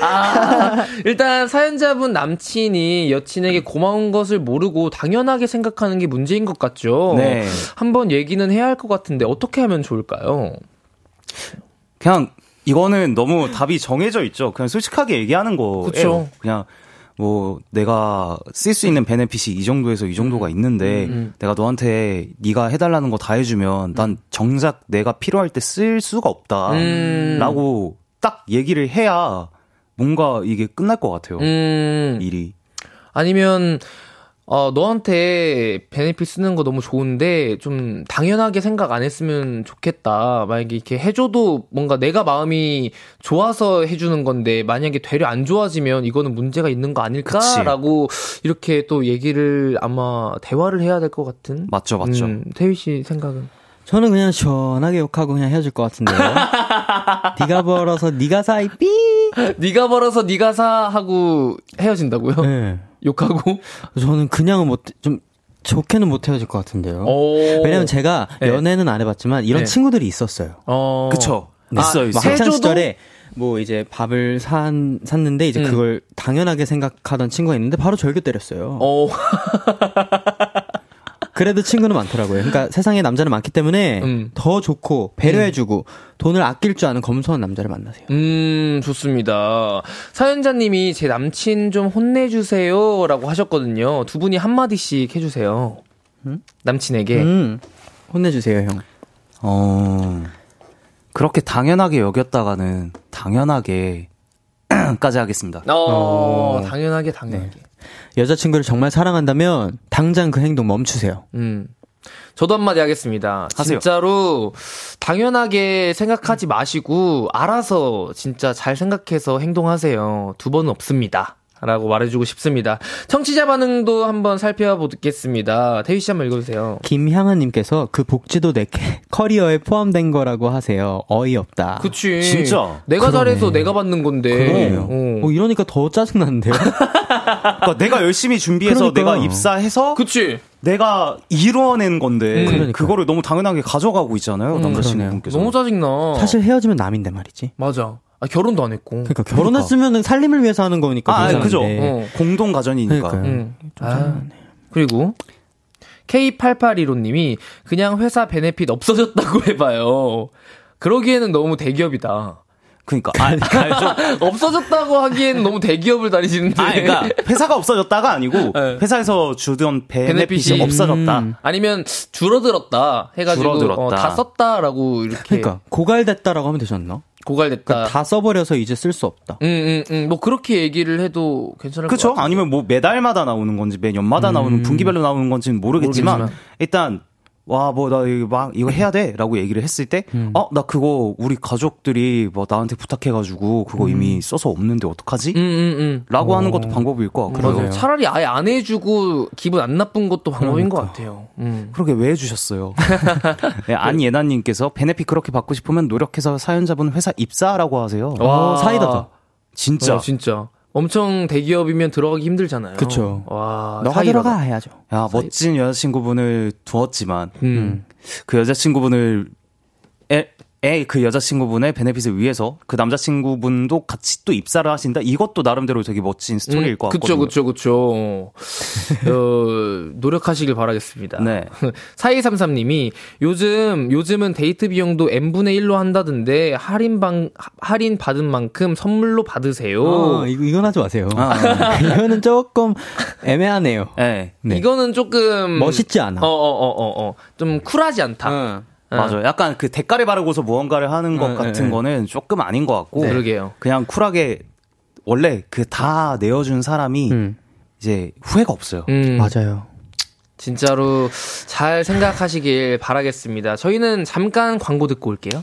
아, 일단 사연자분 남친이 여친에게 고마운 것을 모르고 당연하게 생각하는 게 문제인 것 같죠. 네. 한번 얘기는 해야 할 것 같은데 어떻게 하면 좋을까요? 그냥 이거는 너무 답이 정해져 있죠. 그냥 솔직하게 얘기하는 거예요. 그쵸. 그냥 뭐 내가 쓸 수 있는 베네핏이 이 정도에서 이 정도가 있는데 음. 내가 너한테 네가 해달라는 거 다 해주면 난 정작 내가 필요할 때 쓸 수가 음. 없다라고 딱 얘기를 해야 뭔가 이게 끝날 것 같아요. 음, 일이. 아니면 어 너한테 베네핏 쓰는 거 너무 좋은데 좀 당연하게 생각 안 했으면 좋겠다. 만약에 이렇게 해줘도 뭔가 내가 마음이 좋아서 해주는 건데 만약에 되려 안 좋아지면 이거는 문제가 있는 거 아닐까라고 이렇게 또 얘기를 아마 대화를 해야 될 것 같은. 맞죠, 맞죠. 음, 태휘 씨 생각은? 저는 그냥 시원하게 욕하고 그냥 헤어질 것 같은데요. 네가 벌어서 네가 사이 삐. 네가 벌어서 네가 사 하고 헤어진다고요? 네. 욕하고? 저는 그냥은 못 좀 좋게는 못 헤어질 것 같은데요. 오. 왜냐면 제가 네. 연애는 안 해봤지만 이런 네. 친구들이 있었어요. 어. 그쵸. 네. 있어요, 뭐 있어요. 학창? 시절에 뭐 이제 밥을 산 샀는데 이제 음. 그걸 당연하게 생각하던 친구가 있는데 바로 절교 때렸어요. 어. 그래도 친구는 많더라고요. 그러니까 세상에 남자는 많기 때문에 음. 더 좋고 배려해주고 돈을 아낄 줄 아는 검소한 남자를 만나세요. 음, 좋습니다. 사연자님이 제 남친 좀 혼내주세요. 라고 하셨거든요. 두 분이 한 마디씩 해주세요. 남친에게. 음, 혼내주세요, 형. 어, 그렇게 당연하게 여겼다가는 당연하게 까지 하겠습니다. 어, 당연하게, 당연하게. 여자친구를 정말 사랑한다면 당장 그 행동 멈추세요. 음. 저도 한마디 하겠습니다. 하세요. 진짜로 당연하게 생각하지 마시고 알아서 진짜 잘 생각해서 행동하세요. 두 번은 없습니다. 라고 말해주고 싶습니다. 청취자 반응도 한번 살펴보겠습니다. 태휘 씨 한번 읽어주세요. 김향아님께서 그 복지도 내 캐- 커리어에 포함된 거라고 하세요. 어이없다. 그치. 진짜. 내가 그러네. 잘해서 내가 받는 건데. 그러네요. 어. 어, 이러니까 더 짜증나는데요? 그러니까 내가 열심히 준비해서 그러니까. 내가 입사해서 그치. 내가 이루어낸 건데 음. 그러니까. 그거를 너무 당연하게 가져가고 있잖아요 음, 남자친구분께서 너무 짜증나. 사실 헤어지면 남인데 말이지. 맞아. 아, 결혼도 안 했고. 그러니까 결혼했으면 살림을 위해서 하는 거니까. 아, 괜찮은데. 그죠. 어. 공동 가전이니까. 응. 아, 그리고 K8815님이 그냥 회사 베네핏 없어졌다고 해봐요. 그러기에는 너무 대기업이다. 그러니까 아, 아, 좀, 없어졌다고 하기에는 너무 대기업을 다니시는데. 아 그러니까 회사가 없어졌다가 아니고 네. 회사에서 주던 베네핏이, 베네핏이. 없어졌다 음. 아니면 줄어들었다 해가지고 줄어들었다. 어, 다 썼다라고 이렇게 그러니까 고갈됐다라고 하면 되지 않나? 고갈됐다. 그러니까 다 써버려서 이제 쓸 수 없다. 응, 응, 응. 뭐 그렇게 얘기를 해도 괜찮을 그쵸 것 같아요. 아니면 뭐 매달마다 나오는 건지 매 년마다 나오는 분기별로 나오는 건지는 모르겠지만, 모르겠지만. 일단 와 뭐 나 이거 막 이거 해야 돼 라고 얘기를 했을 때어나 그거 우리 가족들이 뭐 나한테 부탁해가지고 그거 이미 써서 없는데 어떡하지? 응, 응, 응. 라고 하는 것도 방법일 것 같고요. 맞아요. 차라리 아예 안 해주고 기분 안 나쁜 것도 방법인 것 같아요. 음. 그러게 왜 해주셨어요? 네, 안예나님께서 베네핏 그렇게 받고 싶으면 노력해서 사연자분 회사 입사라고 하세요. 어, 사이다다. 진짜. 어, 진짜. 엄청 대기업이면 들어가기 힘들잖아요. 그쵸. 와, 너가. 들어가 해야죠. 야 멋진 여자친구분을 두었지만 음. 그 여자친구분을 그 여자친구분의 베네핏을 위해서 그 남자친구분도 같이 또 입사를 하신다? 이것도 나름대로 되게 멋진 스토리일 것 음, 그쵸, 같거든요. 그쵸, 그쵸. 어, 노력하시길 바라겠습니다. 네. 4233님이 요즘, 요즘은 데이트 비용도 n분의 1로 한다던데 할인 방, 할인 받은 만큼 선물로 받으세요. 어, 이거, 이건 하지 마세요. 아, 이거는 조금 애매하네요. 네. 네. 이거는 조금. 멋있지 않아. 어, 어, 어, 어, 어. 좀 쿨하지 않다. 응. 어. 맞아요. 약간 그 대가를 바르고서 무언가를 하는 것 네, 같은 네. 거는 조금 아닌 것 같고. 네. 그러게요. 그냥 쿨하게 원래 그 다 내어준 사람이 음, 이제 후회가 없어요. 음. 맞아요. 진짜로 잘 생각하시길 바라겠습니다. 저희는 잠깐 광고 듣고 올게요.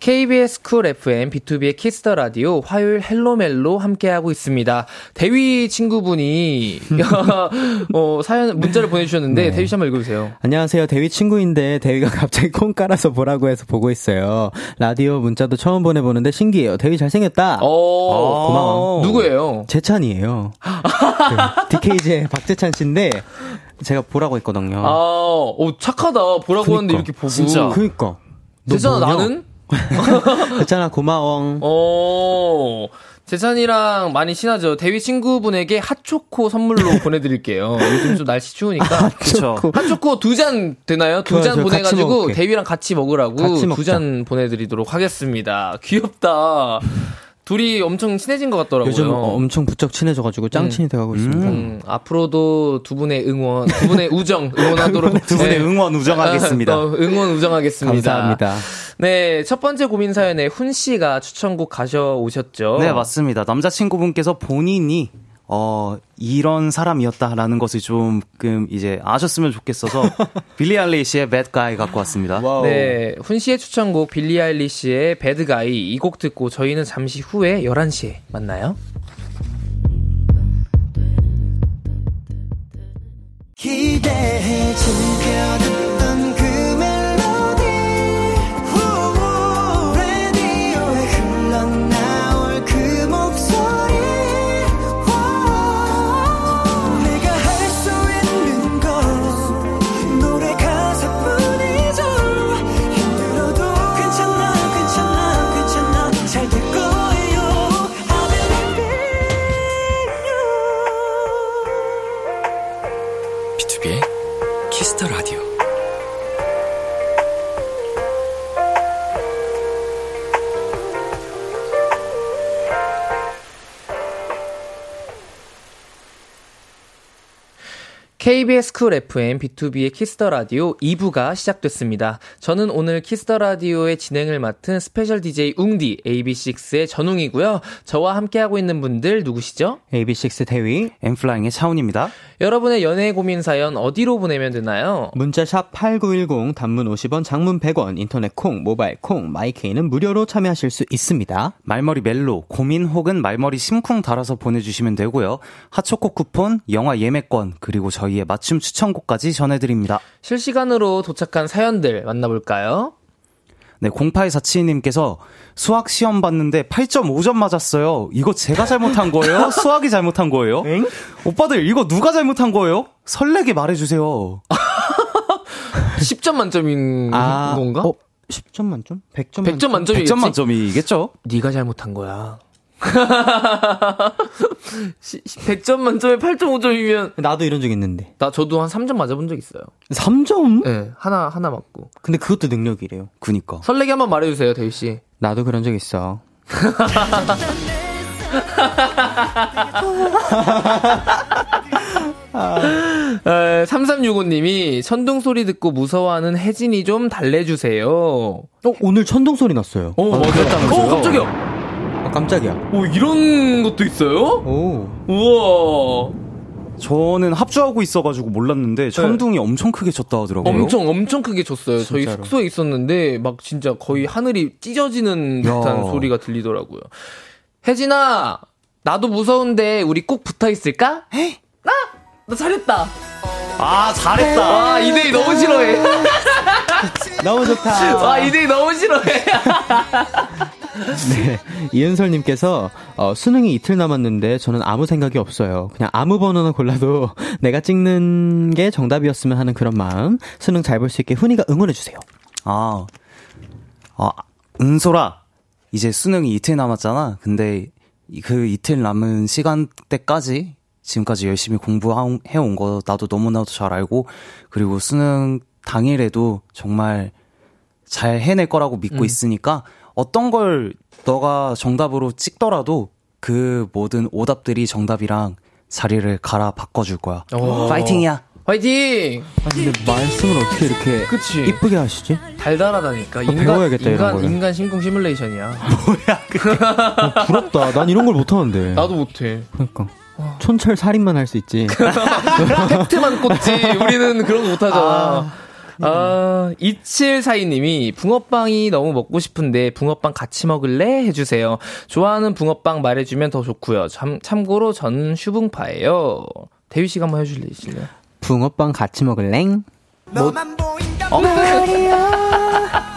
KBS 쿨 FM 비투비의 키스 더 라디오 화요일 헬로멜로 함께하고 있습니다. 대휘 친구분이 어, 사연 문자를 보내주셨는데 네. 대휘 씨 한번 읽어주세요. 안녕하세요. 대휘 친구인데 대휘가 갑자기 콩 깔아서 보라고 해서 보고 있어요. 라디오 문자도 처음 보내보는데 신기해요. 대휘 잘생겼다. 어, 고마워. 누구예요? 재찬이에요. 그 DKZ 박재찬 씨인데 제가 보라고 했거든요. 아, 어, 착하다. 보라고 그니까. 하는데 이렇게 보고. 진짜. 그니까. 뭐냐? 나는? 재찬아 고마워. 어, 재찬이랑 많이 친하죠. 대위 친구분에게 핫초코 선물로 보내드릴게요. 요즘 좀 날씨 추우니까. 그쵸. 핫초코 두 잔 되나요? 두 잔 보내가지고. 대위랑 같이 먹으라고 두. 잔 보내드리도록 하겠습니다. 귀엽다. 둘이 엄청 친해진 것 같더라고요. 요즘 엄청 부쩍 친해져가지고 짱친이 돼가고 있습니다. 음, 앞으로도 두 분의 응원, 두 분의 우정 응원하도록 두 분의 네. 응원 우정하겠습니다. 어, 응원 우정하겠습니다. 감사합니다. 네, 첫 번째 고민 사연에 훈 씨가 추천곡 가져오셨죠. 네, 맞습니다. 남자친구분께서 본인이 어, 이런 사람이었다라는 것을 조금 이제 아셨으면 좋겠어서 빌리 알리시의 Bad Guy 갖고 왔습니다. 네, 훈 씨의 추천곡 빌리 아일리시의 배드가이 이곡 듣고 저희는 잠시 후에 11시에 만나요. 기대해 즐겨 KBS 쿨 FM 비투비의 키스 더 라디오 2부가 시작됐습니다. 저는 오늘 키스 더 라디오의 진행을 맡은 스페셜 DJ 웅디 AB6IX의 전웅이고요. 저와 함께하고 있는 분들 누구시죠? AB6IX 대휘. 엔플라잉의 차훈입니다. 여러분의 연애 고민 사연 어디로 보내면 되나요? 문자 샵 8910 단문 50원 장문 100원 인터넷 콩 모바일 콩 마이케이는 무료로 참여하실 수 있습니다. 말머리 멜로, 고민 혹은 말머리 심쿵 달아서 보내주시면 되고요. 핫초코 쿠폰, 영화 예매권, 그리고 저희 의 맞춤 추천곡까지 전해드립니다. 실시간으로 도착한 사연들 만나볼까요? 네, 0847님께서 수학 시험 봤는데 8.5점 맞았어요. 이거 제가 잘못한 거예요? 수학이 잘못한 거예요? 오빠들, 이거 누가 잘못한 거예요? 설레게 말해주세요. 10점 만점인 건가? 어, 10점 만점? 100점 100점 만점이겠지? 100점 만점이겠죠? 네가 잘못한 거야. 100점 만점에 8.5점이면 나도 이런 적 있는데. 나 저도 한 3점 맞아본 적 있어요. 3점? 네, 하나 하나 맞고. 근데 그것도 능력이래요. 그니까. 설레게 한번 말해 주세요, 대휘 씨. 나도 그런 적 있어. 에, 3365님이 천둥 소리 듣고 무서워하는 혜진이 좀 달래주세요. 어, 어, 오늘 천둥 소리 났어요. 맞았다면서요? 어, 깜짝이야. 아, 깜짝이야. 오, 이런 것도 있어요? 오. 우와. 저는 합주하고 있어가지고 몰랐는데 천둥이 엄청 크게 쳤다 하더라고요. 엄청 엄청 크게 줬어요. 저희 진짜로. 숙소에 있었는데 막 진짜 거의 하늘이 찢어지는 야. 듯한 소리가 들리더라고요. 혜진아, 나도 무서운데 우리 꼭 붙어 있을까? 나, 나 잘했다. 아 잘했다. 와 이대희 너무 싫어해. 너무 좋다. 와 이대희 너무 싫어해. 네. 이은설님께서, 어, 수능이 이틀 남았는데 저는 아무 생각이 없어요. 그냥 아무 번호나 골라도 내가 찍는 게 정답이었으면 하는 그런 마음. 수능 잘 볼 수 있게 훈이가 응원해주세요. 아, 아, 은솔아, 이제 수능이 이틀 남았잖아. 근데 이- 그 이틀 남은 시간대까지 지금까지 열심히 공부해온 거 나도 너무나도 잘 알고, 그리고 수능 당일에도 정말 잘 해낼 거라고 믿고 있으니까 어떤 걸 너가 정답으로 찍더라도 그 모든 오답들이 정답이랑 자리를 갈아 바꿔줄 거야. 오. 파이팅이야! 화이팅! 아니, 근데 말씀을 어떻게 이렇게 그치. 이쁘게 하시지? 달달하다니까. 인간, 배워야겠다, 이런 인간, 거는. 인간 심쿵 시뮬레이션이야. 부럽다. 난 이런 걸 못하는데. 나도 못해. 그러니까. 촌철 살인만 할 수 있지. 팩트만 꽂지. 우리는 그런 거 못하잖아. 아, 2742님이 붕어빵이 너무 먹고 싶은데 붕어빵 같이 먹을래? 해주세요. 좋아하는 붕어빵 말해주면 더 좋고요. 참, 참고로 저는 슈붕파예요. 대휘 씨가 한번 해주실래요? 붕어빵 같이 먹을랭? 뭐, 어?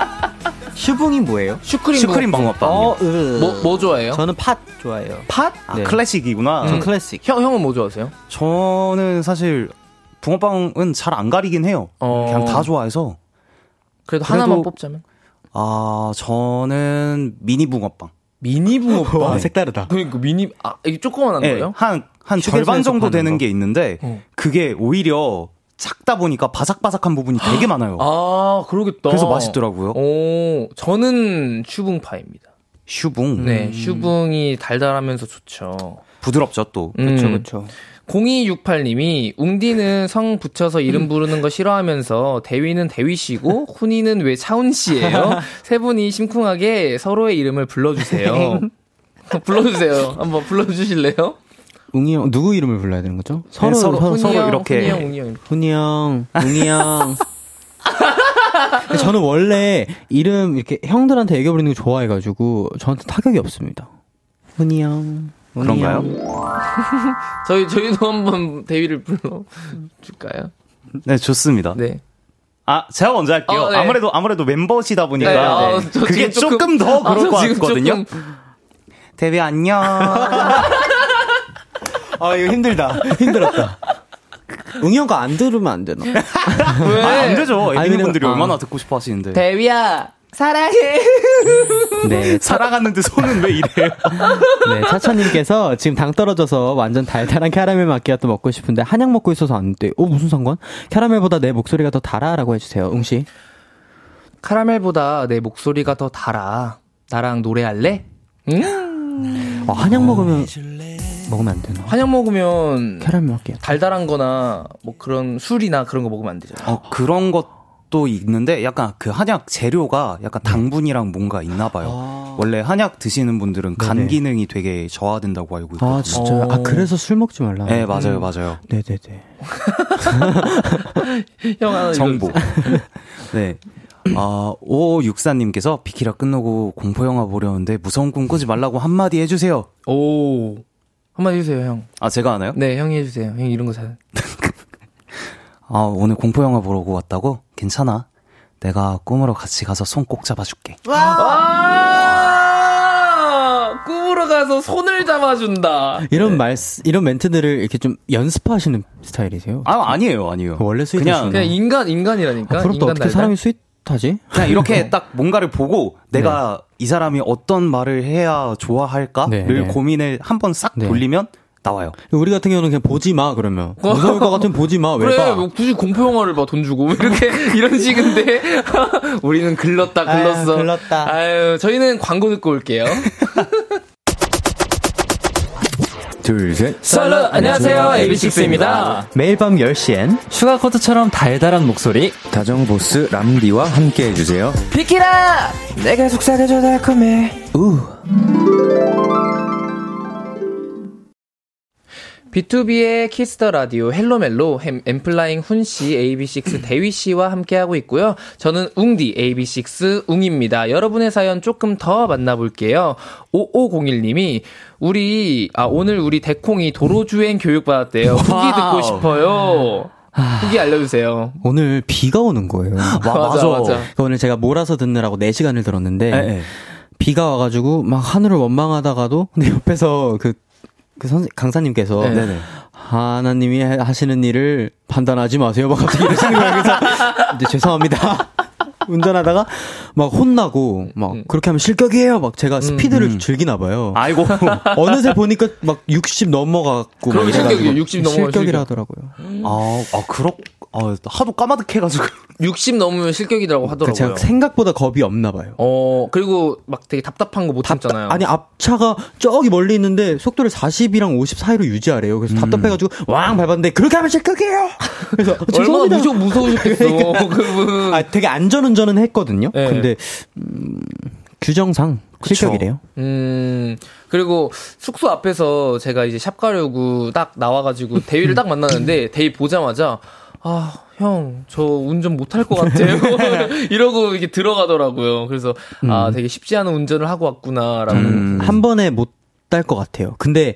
슈붕이 뭐예요? 슈크림, 슈크림 붕어빵. 어, 으. 뭐, 뭐 좋아해요? 저는 팥 좋아해요. 팥? 아, 네. 클래식이구나. 전 클래식. 형, 형은 뭐 좋아하세요? 저는 사실 붕어빵은 잘 안 가리긴 해요. 어. 그냥 다 좋아해서. 그래도, 그래도- 하나만 뽑자면? 아, 저는 미니 붕어빵. 미니 붕어빵. 와, 색다르다. 그러니까 미니, 아, 이게 조그만한 네, 거예요? 한, 한 절반 정도 되는 거. 게 있는데, 어. 그게 오히려 작다 보니까 바삭바삭한 부분이 되게 많아요. 아, 그러겠다. 그래서 맛있더라고요. 오, 저는 슈붕파입니다. 슈붕. 네, 슈붕이 달달하면서 좋죠. 부드럽죠, 또. 그쵸, 음. 그쵸. 0268님이 웅디는 성 붙여서 이름 부르는 거 싫어하면서 대위는 대위 씨고 훈이는 왜 차훈 씨예요? 세 분이 심쿵하게 서로의 이름을 불러주세요. 불러주세요. 한번 불러주실래요? 웅이 형, 누구 이름을 불러야 되는 거죠? 서로, 서로, 훈이 서로 형, 이렇게. 훈이 형, 웅이 형. 훈이 형, 웅이 형. 저는 원래 이름 이렇게 형들한테 애교 부리는 거 좋아해가지고 저한테 타격이 없습니다. 훈이 형. 그런가요? 형. 저희 저희도 한번 대위를 불러 줄까요? 네, 좋습니다. 네. 아, 제가 먼저 할게요. 어, 네. 아무래도, 아무래도 멤버시다 보니까. 네, 아, 저 그게 지금 조금, 더 아, 그럴 저것 같거든요. 조금- 데뷔 안녕. 아 이거 힘들다. 힘들었다. 거안 들으면 안 되나? 왜? 아, 안 되죠. 아니, 애기분들이 아. 얼마나 듣고 싶어 하시는데. 대위야 사랑해. 네, 살아가는데 손은 왜 이래요? 네, 차차님께서 지금 당 떨어져서 완전 달달한 캐러멜 마키아또 먹고 싶은데 한약 먹고 있어서 안 돼. 어, 무슨 상관? 캐러멜보다 내 목소리가 더 달아라고 해주세요. 웅씨. 카라멜보다 내 목소리가 더 달아. 나랑 노래할래? 음. 어, 한약 먹으면, 먹으면 안 되나? 한약 먹으면 캐러멜 마키아또. 달달한 거나 뭐 그런 술이나 그런 거 먹으면 안 되잖아. 어, 그런 것 도 있는데 약간 그 한약 재료가 약간 당분이랑 뭔가 있나 봐요. 원래 한약 드시는 분들은 간 네네. 기능이 되게 저하된다고 알고 있거든요. 아, 진짜요? 어. 아, 그래서 술 먹지 말라. 네, 맞아요, 맞아요. 네네네. 형 하나 정보. 네. 아, 5564님께서 비키라 끝나고 공포 영화 보려는데 무서운 꿈 꾸지 말라고 한마디 해주세요. 오. 한마디 해주세요, 형. 아, 제가 하나요? 네, 형이 해주세요. 형 이런 거 잘. 아, 오늘 공포 영화 보러 왔다고? 괜찮아. 내가 꿈으로 같이 가서 손 꼭 잡아줄게. 아! 꿈으로 가서 손을 잡아준다. 이런 말, 이런 멘트들을 이렇게 좀 연습하시는 스타일이세요? 아, 아니에요, 아니에요. 원래 스윗하시구나. 그냥, 그냥 인간, 인간이라니까. 앞으로 또 인간 어떻게. 사람이 스윗하지? 그냥 이렇게 딱 뭔가를 보고 내가 이 사람이 어떤 말을 해야 좋아할까를 네, 네. 고민을 한번 싹 네. 돌리면 나와요. 우리 같은 경우는 그냥 보지 마, 그러면. 무서울 것 같으면 보지 마, 왜 그래, 봐? 뭐 굳이 공포 영화를 봐, 돈 주고. 이렇게, 이런 식인데. 우리는 글렀다, 글렀어. 아유, 글렀다. 아유, 저희는 광고 듣고 올게요. 둘, 셋. Absolute, 안녕하세요, AB6IX입니다. 매일 밤 10시엔 Sugarcoat처럼 달달한 목소리 다정 보스 람디와 함께 해주세요. 비키라! 내가 속삭여줘 달콤해. 우. 비투비의 키스 더 라디오 헬로멜로 햄, 엔플라잉 훈씨, AB6IX 대휘씨와 함께하고 있고요. 저는 웅디, AB6IX 웅입니다. 여러분의 사연 조금 더 만나볼게요. 5501님이, 우리, 아, 오늘 우리 대콩이 도로주행 교육받았대요. 후기 듣고 싶어요. 후기 알려주세요. 오늘 비가 오는 거예요. 와, 맞아, 맞아. 오늘 제가 몰아서 듣느라고 4시간을 들었는데 네, 네. 비가 와가지고 막 하늘을 원망하다가도 근데 옆에서 그, 그 선생, 강사님께서 네. 네네. 하나님이 하시는 일을 판단하지 마세요. 막 갑자기 이러시는 거예요. 그래서 이제 죄송합니다. 운전하다가 막 혼나고 막 음. 그렇게 하면 실격이에요. 막 제가 스피드를 즐기나 봐요. 아이고. 어느새 보니까 막 60 넘어갔고 그럼 실격이에요. 60 넘어가면 실격이라 하더라고요. 아, 아, 그렇, 아, 하도 까마득해가지고. 60 넘으면 실격이라고 하더라고요. 제가 생각보다 겁이 없나 봐요. 어, 그리고 막 되게 답답한 거 못 참잖아요. 아니 앞차가 저기 멀리 있는데 속도를 40이랑 50 사이로 유지하래요. 그래서 답답해가지고 왕 밟았는데 그렇게 하면 실격이에요. 그래서 어, 얼마나. 무서, 무서우셨겠어, 그분. 아 되게 안전운전은 했거든요. 네. 근데 음, 규정상 실격이래요. 음, 그리고 숙소 앞에서 제가 이제 샵 가려고 딱 나와가지고 대위를 딱 만났는데 대위 보자마자 아, 형, 저 운전 못할 것 같아요. 이러고 이렇게 들어가더라고요. 그래서, 아, 되게 쉽지 않은 운전을 하고 왔구나라고. 음. 한 번에 못딸 것 같아요. 근데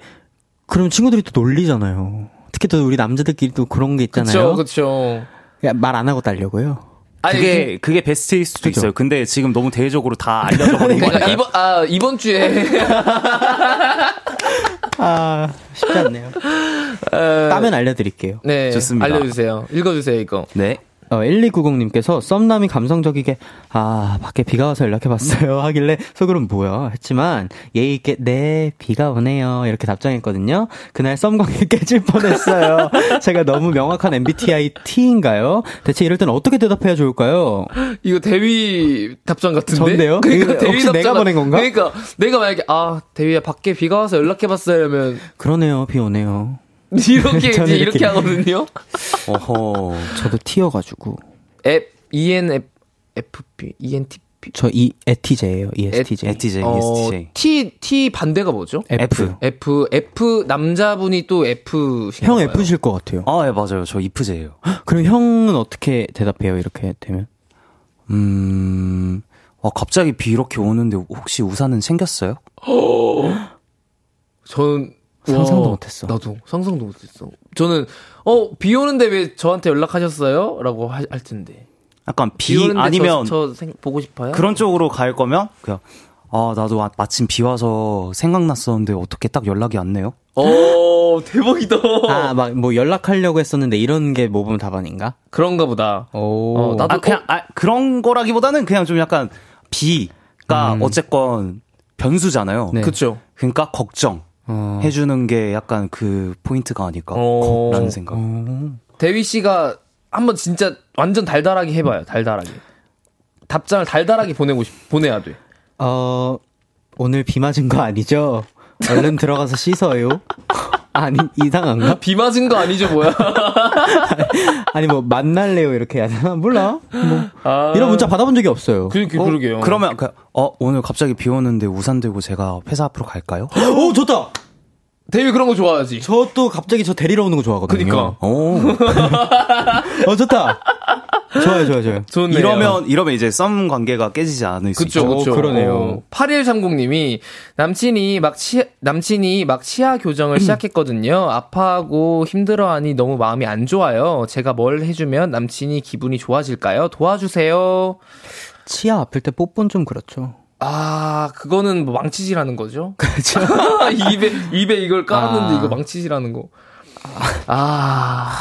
그럼 친구들이 또 놀리잖아요. 특히 또 우리 남자들끼리 또 그런 게 있잖아요. 그쵸, 그쵸. 말안 하고 딸려고요. 아니, 그게 그게 베스트일 수도 그죠. 있어요. 근데 지금 너무 대외적으로 다 알려져 버린 그러니까 거예요. 이번, 아, 이번 주에. 아 쉽지 않네요. 따면 알려드릴게요. 네. 좋습니다. 알려주세요. 읽어주세요, 이거. 네. 어, 1290님께서 썸남이 감성적이게 아 밖에 비가 와서 연락해봤어요 하길래 속으론 뭐야 했지만 예의 있게 네 비가 오네요 이렇게 답장했거든요 그날 썸 관계 깨질 뻔했어요 제가 너무 명확한 MBTI T인가요? 대체 이럴 땐 어떻게 대답해야 좋을까요? 이거 대위 답장 같은데? 전데요? 이거 혹시 내가 보낸 건가? 그러니까 내가 만약에 아 대위야 밖에 비가 와서 연락해봤어요 하면 그러네요 비 오네요 이렇게 저는 이제 이렇게 이렇게 하거든요. 어허. 저도 T여가지고 앱 E ENFP ENTP 저 E 에티제예요 ESTJ ESTJ, 어, ESTJ. T T 반대가 뭐죠? F F F 남자분이 또 F 형 F실 것 같아요 아, 예, 맞아요. 저 이프제예요. 그럼 형은 어떻게 대답해요 이렇게 되면? 음, 와, 갑자기 비 이렇게 오는데 혹시 우산은 챙겼어요? 저는 상상도 와, 못했어. 나도 상상도 못했어. 저는 어 비 오는데 왜 저한테 연락하셨어요?라고 할, 할 텐데. 약간 비 비, 아니면 저, 저 생- 보고 싶어요? 그런 쪽으로 갈 거면 그냥 아, 나도 아- 마침 비 와서 생각났었는데 어떻게 딱 연락이 왔네요? 어 대박이다. 아, 막 뭐 연락하려고 했었는데 이런 게 모범 답안인가? 그런가 보다. 오. 어, 나도 아, 그냥 아, 그런 거라기보다는 그냥 좀 약간 비가 어쨌건 변수잖아요. 네. 그쵸. 그러니까 걱정 어. 해주는 게 약간 그 포인트가 아닐까 어. 라는 생각. 대위 씨가 한번 진짜 완전 달달하게 해봐요. 달달하게. 답장을 달달하게 보내고 싶, 보내야 돼. 어, 오늘 비 맞은 거 아니죠? 얼른 들어가서 씻어요. 아니, 이상한가? 비 맞은 거 아니죠, 뭐야? 아니, 뭐, 만날래요? 이렇게 해야 되나? 몰라. 뭐, 아, 이런 문자 받아본 적이 없어요. 그, 그, 그러게요. 그러면 그, 어 오늘 갑자기 비 오는데 우산 들고 제가 회사 앞으로 갈까요? 오, 좋다! 대위 그런 거 좋아하지. 저 또 갑자기 저 데리러 오는 거 좋아하거든요. 그니까. 오 어, 좋다! 좋아요, 좋아요, 좋아요. 좋네요. 이러면 이러면 이제 썸 관계가 깨지지 않을 수 그쵸, 있죠. 그쵸. 어, 그러네요. 어, 8130님이 남친이 막 치, 남친이 막 치아 교정을 시작했거든요. 아파하고 힘들어하니 너무 마음이 안 좋아요. 제가 뭘 해주면 남친이 기분이 좋아질까요? 도와주세요. 치아 아플 때 뽀뽀는 좀 그렇죠. 아, 그거는 뭐 망치질하는 거죠? 그렇죠. 입에 입에 이걸 깔았는데 아. 이거 망치질하는 거. 아.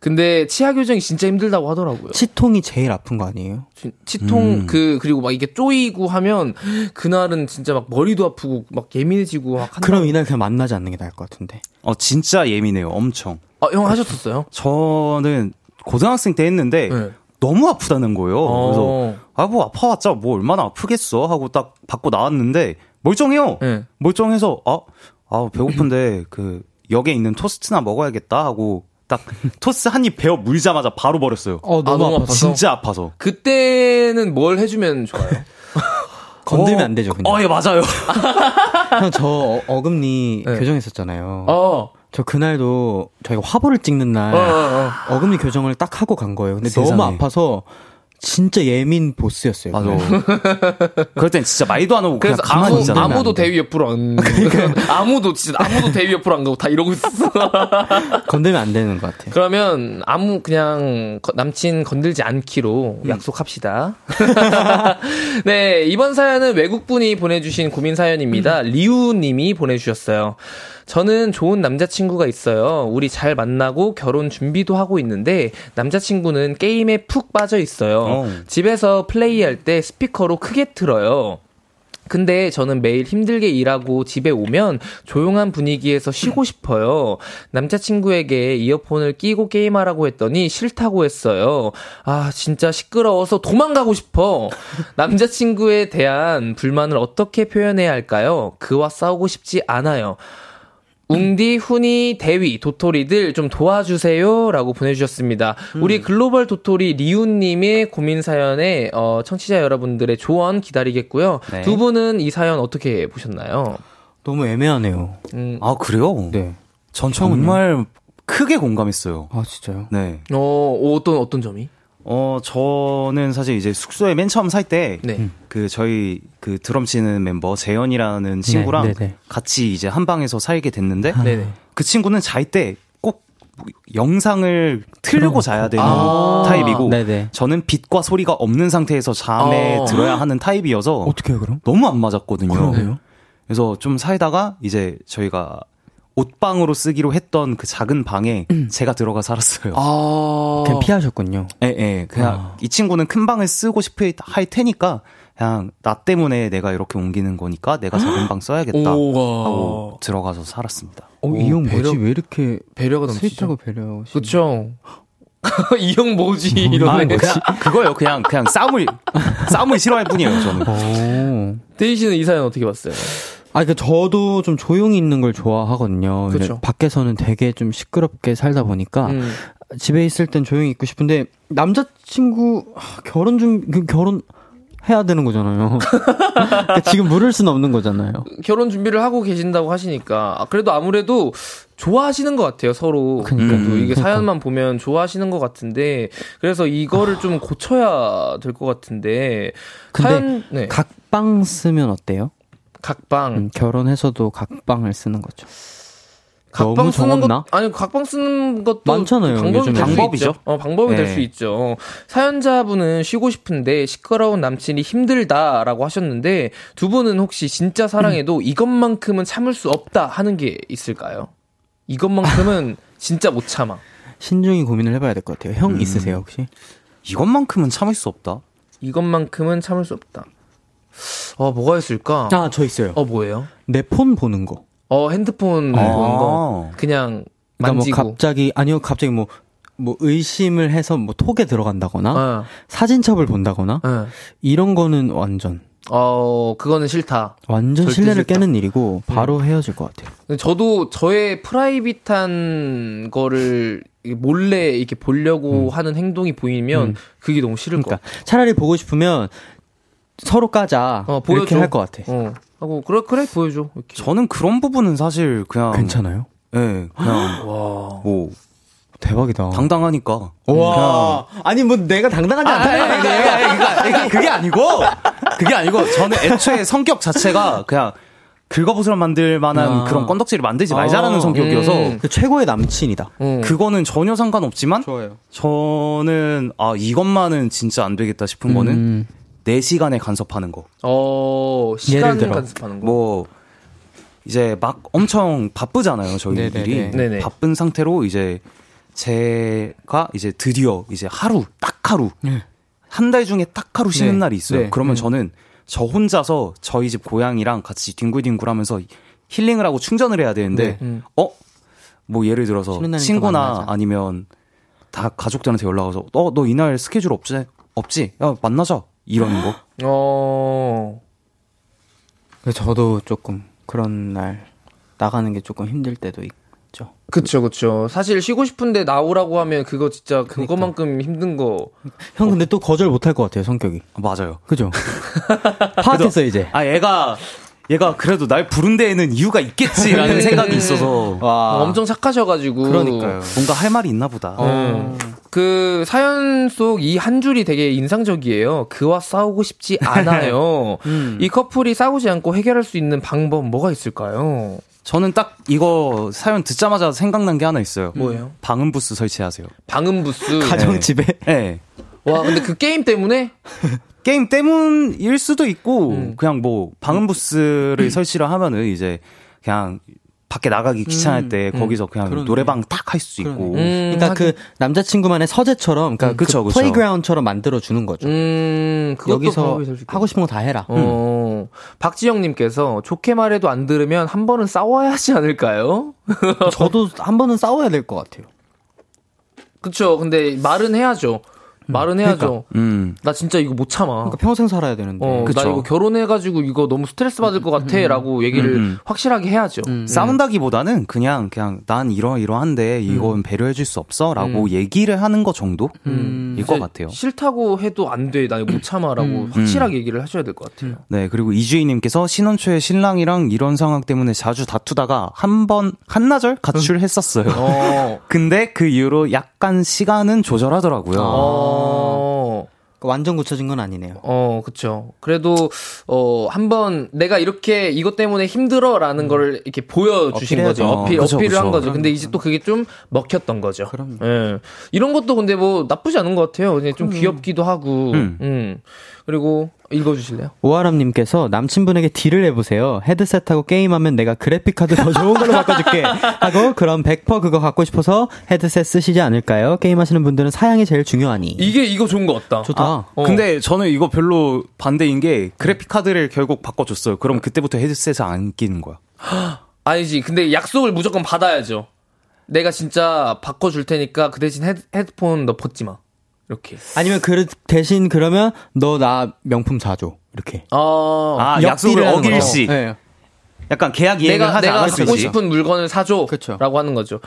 근데 치아 교정이 진짜 힘들다고 하더라고요. 치통이 제일 아픈 거 아니에요? 치- 치통 그 그리고 막 이게 쪼이고 하면 그날은 진짜 막 머리도 아프고 막 예민해지고 막 한다. 그럼 이날 그냥 만나지 않는 게 나을 것 같은데. 어 진짜 예민해요. 엄청. 아, 형 하셨었어요? 저는 고등학생 때 했는데 네. 너무 아프다는 거예요. 그래서 어. 아뭐 아파봤자 뭐 얼마나 아프겠어 하고 딱 받고 나왔는데 멀쩡해요. 네. 멀쩡해서 아, 아 배고픈데 그 역에 있는 토스트나 먹어야겠다 하고 딱 토스트 한입 베어 물자마자 바로 버렸어요. 어, 너무 너무 아파서? 진짜 아파서. 그때는 뭘 해주면 좋아요? 건들면 어, 안 되죠, 그냥. 어, 예, 맞아요. 형, 저 어, 어금니 네. 교정했었잖아요. 어. 저 그날도 저희가 화보를 찍는 날 어, 어, 어. 어 금니 교정을 딱 하고 간 거예요. 근데 세상에. 너무 아파서 진짜 예민 보스였어요. 맞아. 그럴 땐 진짜 말도 안 하고 그냥 그래서 가만히 아무, 있잖아요. 아무도 대위 옆으로 안. 아무도, 진짜 아무도 대위 옆으로 안 가고 다 이러고 있었어. 건들면 안 되는 것 같아요. 그러면 아무 그냥 거- 남친 건들지 않기로 음. 약속합시다. 네, 이번 사연은 외국 분이 보내주신 고민 사연입니다. 음. 리우 님이 보내주셨어요. 저는 좋은 남자친구가 있어요. 우리 잘 만나고 결혼 준비도 하고 있는데 남자친구는 게임에 푹 빠져 있어요. 어. 집에서 플레이할 때 스피커로 크게 틀어요. 근데 저는 매일 힘들게 일하고 집에 오면 조용한 분위기에서 쉬고 싶어요. 남자친구에게 이어폰을 끼고 게임하라고 했더니 싫다고 했어요. 아, 진짜 시끄러워서 도망가고 싶어. 남자친구에 대한 불만을 어떻게 표현해야 할까요? 그와 싸우고 싶지 않아요. 웅디, 훈이, 대위, 도토리들 좀 도와주세요. 라고 보내주셨습니다. 우리 글로벌 도토리 리우님의 고민 사연에, 어, 청취자 여러분들의 조언 기다리겠고요. 네. 두 분은 이 사연 어떻게 보셨나요? 너무 애매하네요. 음, 아, 그래요? 네. 전 정말 크게 공감했어요. 아 진짜요? 네. 어, 어떤, 어떤 점이? 어, 저는 사실 이제 숙소에 맨 처음 살 때, 네. 그 저희 그 드럼 치는 멤버 재현이라는 친구랑 네, 네. 같이 이제 한 방에서 살게 됐는데, 네네. 그 친구는 잘 때 꼭 영상을 틀고 자야 되는 아. 타입이고, 네네. 저는 빛과 소리가 없는 상태에서 잠에 어. 들어야 하는 타입이어서 어떻게 해요 그럼? 너무 안 맞았거든요. 그러네요. 그래서 좀 살다가 이제 저희가 옷방으로 쓰기로 했던 그 작은 방에 제가 들어가 살았어요. 아. 그냥 피하셨군요. 예, 예. 그냥 이 친구는 큰 방을 쓰고 싶어 할 테니까 그냥 나 때문에 내가 이렇게 옮기는 거니까 내가 작은 방 써야겠다 오가. 하고 들어가서 살았습니다. 어, 이형 배려- 뭐지? 왜 이렇게 배려가 넘치죠. 배려? 그쵸. 이형 뭐지? 이러네. 그냥 그거요. 그냥 그냥 싸움을 싸움을 싫어할 뿐이에요. 저는. 오. 대휘 씨는 이 사연 어떻게 봤어요? 아, 그 저도 좀 조용히 있는 걸 좋아하거든요. 그쵸. 밖에서는 되게 좀 시끄럽게 살다 보니까 음. 집에 있을 땐 조용히 있고 싶은데 남자친구 하, 결혼 중그 결혼 해야 되는 거잖아요. 그러니까 지금 무를 수는 없는 거잖아요. 결혼 준비를 하고 계신다고 하시니까 아, 그래도 아무래도 좋아하시는 것 같아요 서로. 그러니까. 또 이게 그러니까. 사연만 보면 좋아하시는 것 같은데 그래서 이거를 좀 고쳐야 될 것 같은데. 근데 사연 네. 각방 쓰면 어때요? 각방. 음, 결혼해서도 각방을 쓰는 거죠. 각방 너무 쓰는? 것 아니 각방 쓰는 것도 많잖아요, 방법이 요즘에. 될수 방법이죠. 있죠. 어 방법이 될 네. 수 있죠. 사연자분은 쉬고 싶은데 시끄러운 남친이 힘들다라고 하셨는데 두 분은 혹시 진짜 사랑해도 이것만큼은 참을 수 없다 하는 게 있을까요? 이것만큼은 진짜 못 참아. 신중히 고민을 해봐야 될 것 같아요. 형 음. 있으세요 혹시? 이것만큼은 참을 수 없다. 이것만큼은 참을 수 없다. 어 뭐가 있을까? 아 저 있어요. 어 뭐예요? 내 폰 보는 거. 어 핸드폰 보는 거 그냥 그러니까 만지고. 뭐 갑자기 아니요 갑자기 뭐뭐 의심을 해서 뭐 톡에 들어간다거나 어, 사진첩을 본다거나 어. 이런 거는 완전 어 그거는 싫다. 완전 신뢰를 싫다. 깨는 일이고 바로 헤어질 것 같아요. 저도 저의 프라이빗한 거를 몰래 이렇게 보려고 하는 행동이 보이면 음. 그게 너무 싫을 것 그러니까 같아. 차라리 보고 싶으면 서로 까자 어, 이렇게 보여줘. 할것 같아. 어. 하고 그래 그래 보여줘. 이렇게. 저는 그런 부분은 사실 그냥 괜찮아요? 예, 그냥 와. 뭐 대박이다. 당당하니까. 와 아니 뭐 내가 당당하지 아니, 않다. 아니, 아니, 아니, 그러니까 그게 아니고 그게 아니고 저는 애초에 성격 자체가 그냥 긁어부스럼 만들 만한 아. 그런 건덕지를 만들지 말자라는 아, 성격이어서 음. 그 최고의 남친이다. 음. 그거는 전혀 상관없지만 좋아요. 저는 아 이것만은 진짜 안 되겠다 싶은 거는 음. 4시간에 간섭하는 거. 어 시간 예를 들어. 간섭하는 거. 뭐 이제 막 엄청 바쁘잖아요 저희들이 네네네. 바쁜 상태로 이제 제가 이제 드디어 이제 하루 딱 하루 네. 한달 중에 딱 하루 쉬는 네. 날이 있어요. 네. 그러면 음. 저는 저 혼자서 저희 집 고양이랑 같이 뒹굴뒹굴하면서 힐링을 하고 충전을 해야 되는데 네. 음. 어? 뭐 예를 들어서 친구나. 아니면 다 가족들한테 연락 와서 어 너 이날 스케줄 없지? 없지? 야 만나자 이러는 거. 어. 그래서 저도 조금 그런 날 나가는 게 조금 힘들 때도 있죠. 그쵸 그쵸. 사실 쉬고 싶은데 나오라고 하면 그거 진짜 그거만큼 힘든 거. 형 근데 또 거절 못할 것 같아요 성격이. 맞아요. 그죠? 파악했어 이제. 아 얘가 얘가 그래도 날 부른 데에는 이유가 있겠지라는 음. 생각이 있어서 와. 엄청 착하셔가지고. 그러니까요. 뭔가 할 말이 있나 보다. 어. 그 사연 속 이 한 줄이 되게 인상적이에요. 그와 싸우고 싶지 않아요. 음. 이 커플이 싸우지 않고 해결할 수 있는 방법 뭐가 있을까요? 저는 딱 이거 사연 듣자마자 생각난 게 하나 있어요. 뭐예요? 방음 부스 설치하세요. 방음 부스. 가정 집에 네. 와, 근데 그 게임 때문에 게임 때문일 수도 있고 음. 그냥 뭐 방음 부스를 설치를 하면은 이제 그냥 밖에 나가기 귀찮을 때 거기서 그냥 그러네. 노래방 딱 할 수 있고. 음, 그러니까 하긴- 그 남자친구만의 서재처럼 그러니까 음, 그쵸, 그 그쵸. playground처럼 만들어 주는 거죠. 음, 여기서. 하고 싶은 거 다 해라. 어, 박지영님께서 좋게 말해도 안 들으면 한 번은 싸워야 하지 않을까요? 저도 한 번은 싸워야 될 것 같아요. 그쵸. 근데 말은 해야죠. 말은 해야죠. 음. 나 진짜 이거 못 참아. 그러니까 평생 살아야 되는데. 어, 나 그쵸. 이거 결혼해가지고 이거 너무 스트레스 받을 것 같아. 라고 얘기를 음, 음. 확실하게 해야죠. 싸운다기보다는 그냥 그냥 난 이러 이러한데 이건 배려해줄 수 없어라고 얘기를 하는 것 정도일 음. 것 같아요. 싫다고 해도 안 돼. 나 이거 못 참아라고 확실하게 얘기를 하셔야 될 것 같아요. 네 그리고 이주희님께서 신혼 초에 신랑이랑 이런 상황 때문에 자주 다투다가 한 번 한나절 가출했었어요. 어. 근데 그 이후로 약 간 시간은 조절하더라고요. 어. 완전 굳혀진 건 아니네요. 어, 그쵸. 그래도, 어, 한번 내가 이렇게 이것 때문에 힘들어 라는 걸 이렇게 보여주신 어필해야죠. 거죠. 어필, 그쵸, 어필을 한 그쵸. 거죠. 근데 이제 또 그게 좀 먹혔던 거죠. 그럼요. 예. 이런 것도 근데 뭐 나쁘지 않은 것 같아요. 그냥 좀 귀엽기도 하고, 음. 음. 그리고 읽어주실래요? 오아람님께서 남친분에게 딜을 해보세요. 헤드셋하고 게임하면 내가 그래픽카드 더 좋은 걸로 바꿔줄게. 하고 그럼 100% 그거 갖고 싶어서 헤드셋 쓰시지 않을까요? 게임하시는 분들은 사양이 제일 중요하니. 이게 이거 좋은 것 같다. 좋다. 어. 근데 저는 이거 별로 반대인 게 그래픽 카드를 결국 바꿔줬어요. 그럼 그때부터 헤드셋을 안 끼는 거야. 아니지. 근데 약속을 무조건 받아야죠. 내가 진짜 바꿔줄 테니까 그 대신 헤드, 헤드폰 너 벗지 마. 이렇게. 아니면 그 대신 그러면 너 나 명품 사줘. 이렇게. 어. 아 약속을 역deal을 하는 거죠. 어길시. 네. 약간 계약 이행을 내가 하지 내가 시 싶은 물건을 사줘. 그쵸. 라고 하는 거죠.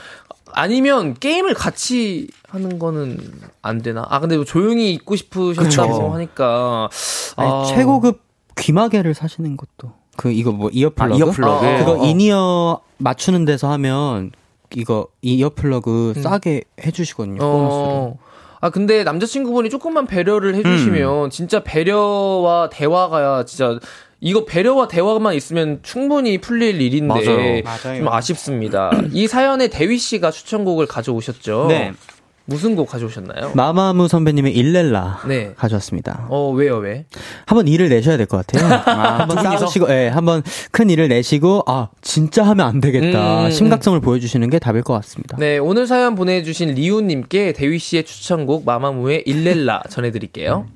아니면 게임을 같이 하는 거는 안 되나? 아 근데 뭐 조용히 있고 싶으셨다고 그쵸. 하니까 아니, 아, 최고급 귀마개를 사시는 것도. 그 이거 뭐 earplug? 아, earplug. 어, 그거 어. in-ear 맞추는 데서 하면 이거 earplug 싸게 해주시거든요. 보너스로. 어. 아 근데 남자친구분이 조금만 배려를 해주시면 음. 진짜 배려와 대화가 진짜 이거 배려와 대화만 있으면 충분히 풀릴 일인데 맞아요. 맞아요. 좀 아쉽습니다. 이 사연에 대휘 씨가 추천곡을 가져오셨죠. 네. 무슨 곡 가져오셨나요? 마마무 선배님의 일렐라 네. 가져왔습니다. 어 왜요 왜? 한번 일을 내셔야 될 것 같아요. 한번 싸우시고, 예, 한번 큰 일을 내시고, 아, 진짜 하면 안 되겠다. 음, 심각성을 보여주시는 게 답일 것 같습니다. 네, 오늘 사연 보내주신 리우님께 대휘 씨의 추천곡 마마무의 일렐라 전해드릴게요.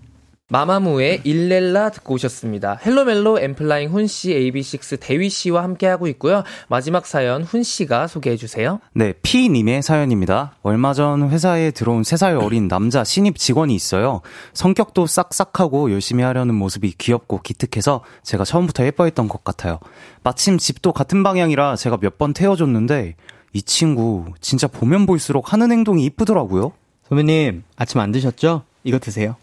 마마무의 일렐라 듣고 오셨습니다. 헬로멜로 엔플라잉 훈씨, AB6IX 대휘 씨와 함께하고 있고요. 마지막 사연 훈 씨가 소개해주세요. 네, P님의 사연입니다. 얼마 전 회사에 들어온 3살 어린 남자 신입 직원이 있어요. 성격도 싹싹하고 열심히 하려는 모습이 귀엽고 기특해서 제가 처음부터 예뻐했던 것 같아요. 마침 집도 같은 방향이라 제가 몇 번 태워줬는데 이 친구 진짜 보면 볼수록 하는 행동이 이쁘더라고요. 선배님, 아침 안 드셨죠? 이거 드세요.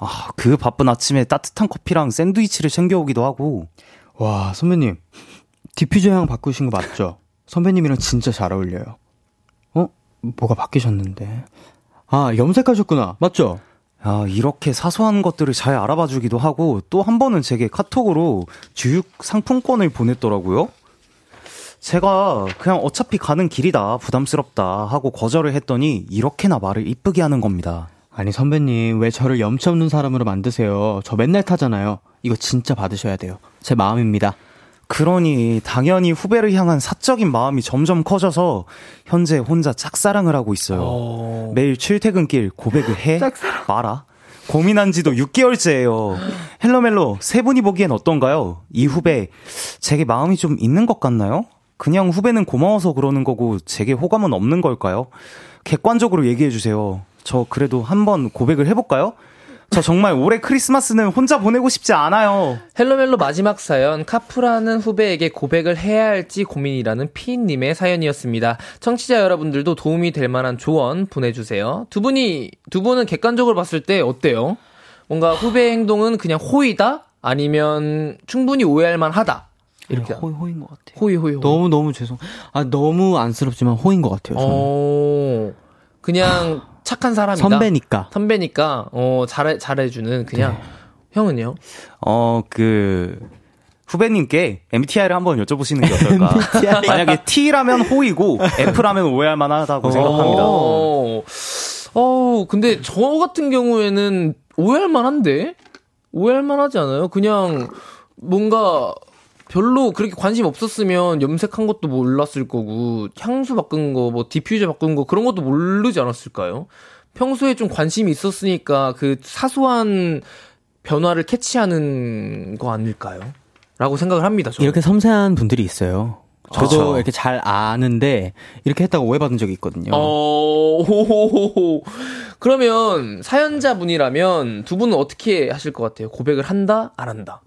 아, 그 바쁜 아침에 따뜻한 커피랑 샌드위치를 챙겨오기도 하고 와, 선배님. 디퓨저 향 바꾸신 거 맞죠? 선배님이랑 진짜 잘 어울려요. 어? 뭐가 바뀌셨는데? 아, 염색하셨구나. 맞죠? 아, 이렇게 사소한 것들을 잘 알아봐 주기도 하고 또 한 번은 제게 카톡으로 주육 상품권을 보냈더라고요. 제가 그냥 어차피 가는 길이다 부담스럽다 하고 거절을 했더니 이렇게나 말을 이쁘게 하는 겁니다. 아니, 선배님, 왜 저를 염치 없는 사람으로 만드세요? 저 맨날 타잖아요. 이거 진짜 받으셔야 돼요. 제 마음입니다. 그러니 당연히 후배를 향한 사적인 마음이 점점 커져서 현재 혼자 짝사랑을 하고 있어요. 매일 출퇴근길 고백을 해 마라. 고민한 지도 6개월째예요. 헬로멜로 세 분이 보기엔 어떤가요? 이 후배 제게 마음이 좀 있는 것 같나요? 그냥 후배는 고마워서 그러는 거고 제게 호감은 없는 걸까요? 객관적으로 얘기해 주세요. 저 그래도 한번 고백을 해볼까요? 저 정말 올해 크리스마스는 혼자 보내고 싶지 않아요. 헬로멜로 마지막 사연, 카풀하는 후배에게 고백을 해야 할지 고민이라는 P님의 사연이었습니다. 청취자 여러분들도 도움이 될 만한 조언 보내주세요. 두 분이, 두 분은 객관적으로 봤을 때 어때요? 뭔가 후배의 행동은 그냥 호의다? 아니면 충분히 오해할 만하다? 이렇게. 호의, 호인 것 같아요. 호의, 호의, 호의. 너무, 너무 죄송. 아, 너무 안쓰럽지만 호인 것 같아요. 저는. 어, 그냥 착한 사람이다. 선배니까. 선배니까, 어, 잘해, 잘해주는 그냥. 형은요? 어, 그, 후배님께 MBTI를 한번 여쭤보시는 게 어떨까? 만약에 T라면 호이고 F라면 오해할 만하다고 생각합니다. 어, 어, 근데 저 같은 경우에는 오해할 만한데? 오해할 만하지 않아요? 그냥 뭔가 별로 그렇게 관심 없었으면 염색한 것도 몰랐을 거고, 향수 바꾼 거, 뭐 디퓨저 바꾼 거, 그런 것도 모르지 않았을까요? 평소에 좀 관심이 있었으니까 그 사소한 변화를 캐치하는 거 아닐까요? 라고 생각을 합니다, 저는. 이렇게 섬세한 분들이 있어요. 저도 그렇죠. 이렇게 잘 아는데 이렇게 했다고 오해받은 적이 있거든요. 어. 그러면 사연자분이라면 두 분은 어떻게 하실 것 같아요? 고백을 한다, 안 한다?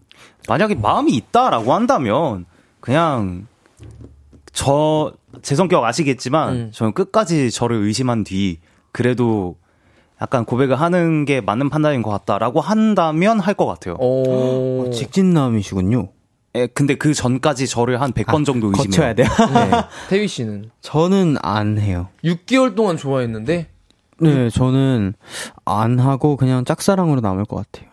만약에 마음이 있다라고 한다면 그냥 저 제 성격 아시겠지만 음. 저는 끝까지 저를 의심한 뒤 그래도 약간 고백을 하는 게 맞는 판단인 것 같다라고 한다면 할 것 같아요. 어, 어, 직진남이시군요. 예, 근데 그 전까지 저를 한 100번 정도 의심해요. 거쳐야 돼요. 네. 태휘 씨는 저는 안 해요. 6개월 동안 좋아했는데 네, 저는 안 하고 그냥 짝사랑으로 남을 것 같아요.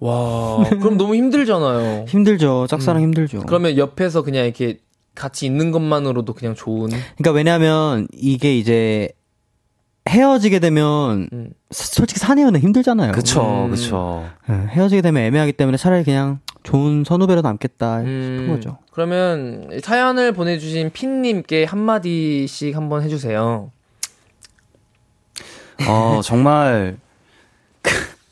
와, 그럼 너무 힘들잖아요. 힘들죠. 짝사랑 힘들죠. 그러면 옆에서 그냥 이렇게 같이 있는 것만으로도 그냥 좋은. 그러니까 왜냐하면 이게 이제 헤어지게 되면 음. 사- 솔직히 사내연애 힘들잖아요. 그쵸, 음. 그쵸. 네, 헤어지게 되면 애매하기 때문에 차라리 그냥 좋은 선후배로 남겠다 싶은 음, 거죠. 그러면 사연을 보내주신 핀님께 한 마디씩 한번 해주세요. 어, 정말.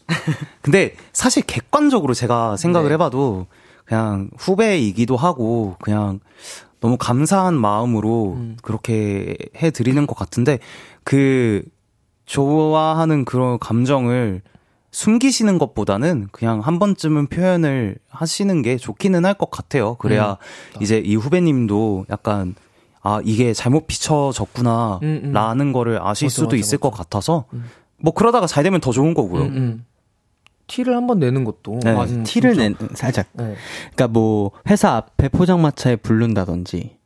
근데 사실 객관적으로 제가 생각을 네. 해봐도 그냥 후배이기도 하고 그냥 너무 감사한 마음으로 음. 그렇게 해드리는 것 같은데 그 좋아하는 그런 감정을 숨기시는 것보다는 그냥 한 번쯤은 표현을 하시는 게 좋기는 할 것 같아요. 그래야 음. 이제 이 후배님도 약간 아 이게 잘못 비춰졌구나 음, 음. 라는 거를 아실 맞아, 수도 맞아, 있을 맞아. 것 같아서 뭐 그러다가 잘 되면 더 좋은 거고요. 티를 한번 내는 것도. 네. 음, 티를. 낸 살짝. 네. 그러니까 뭐 회사 앞에 포장마차에 부른다든지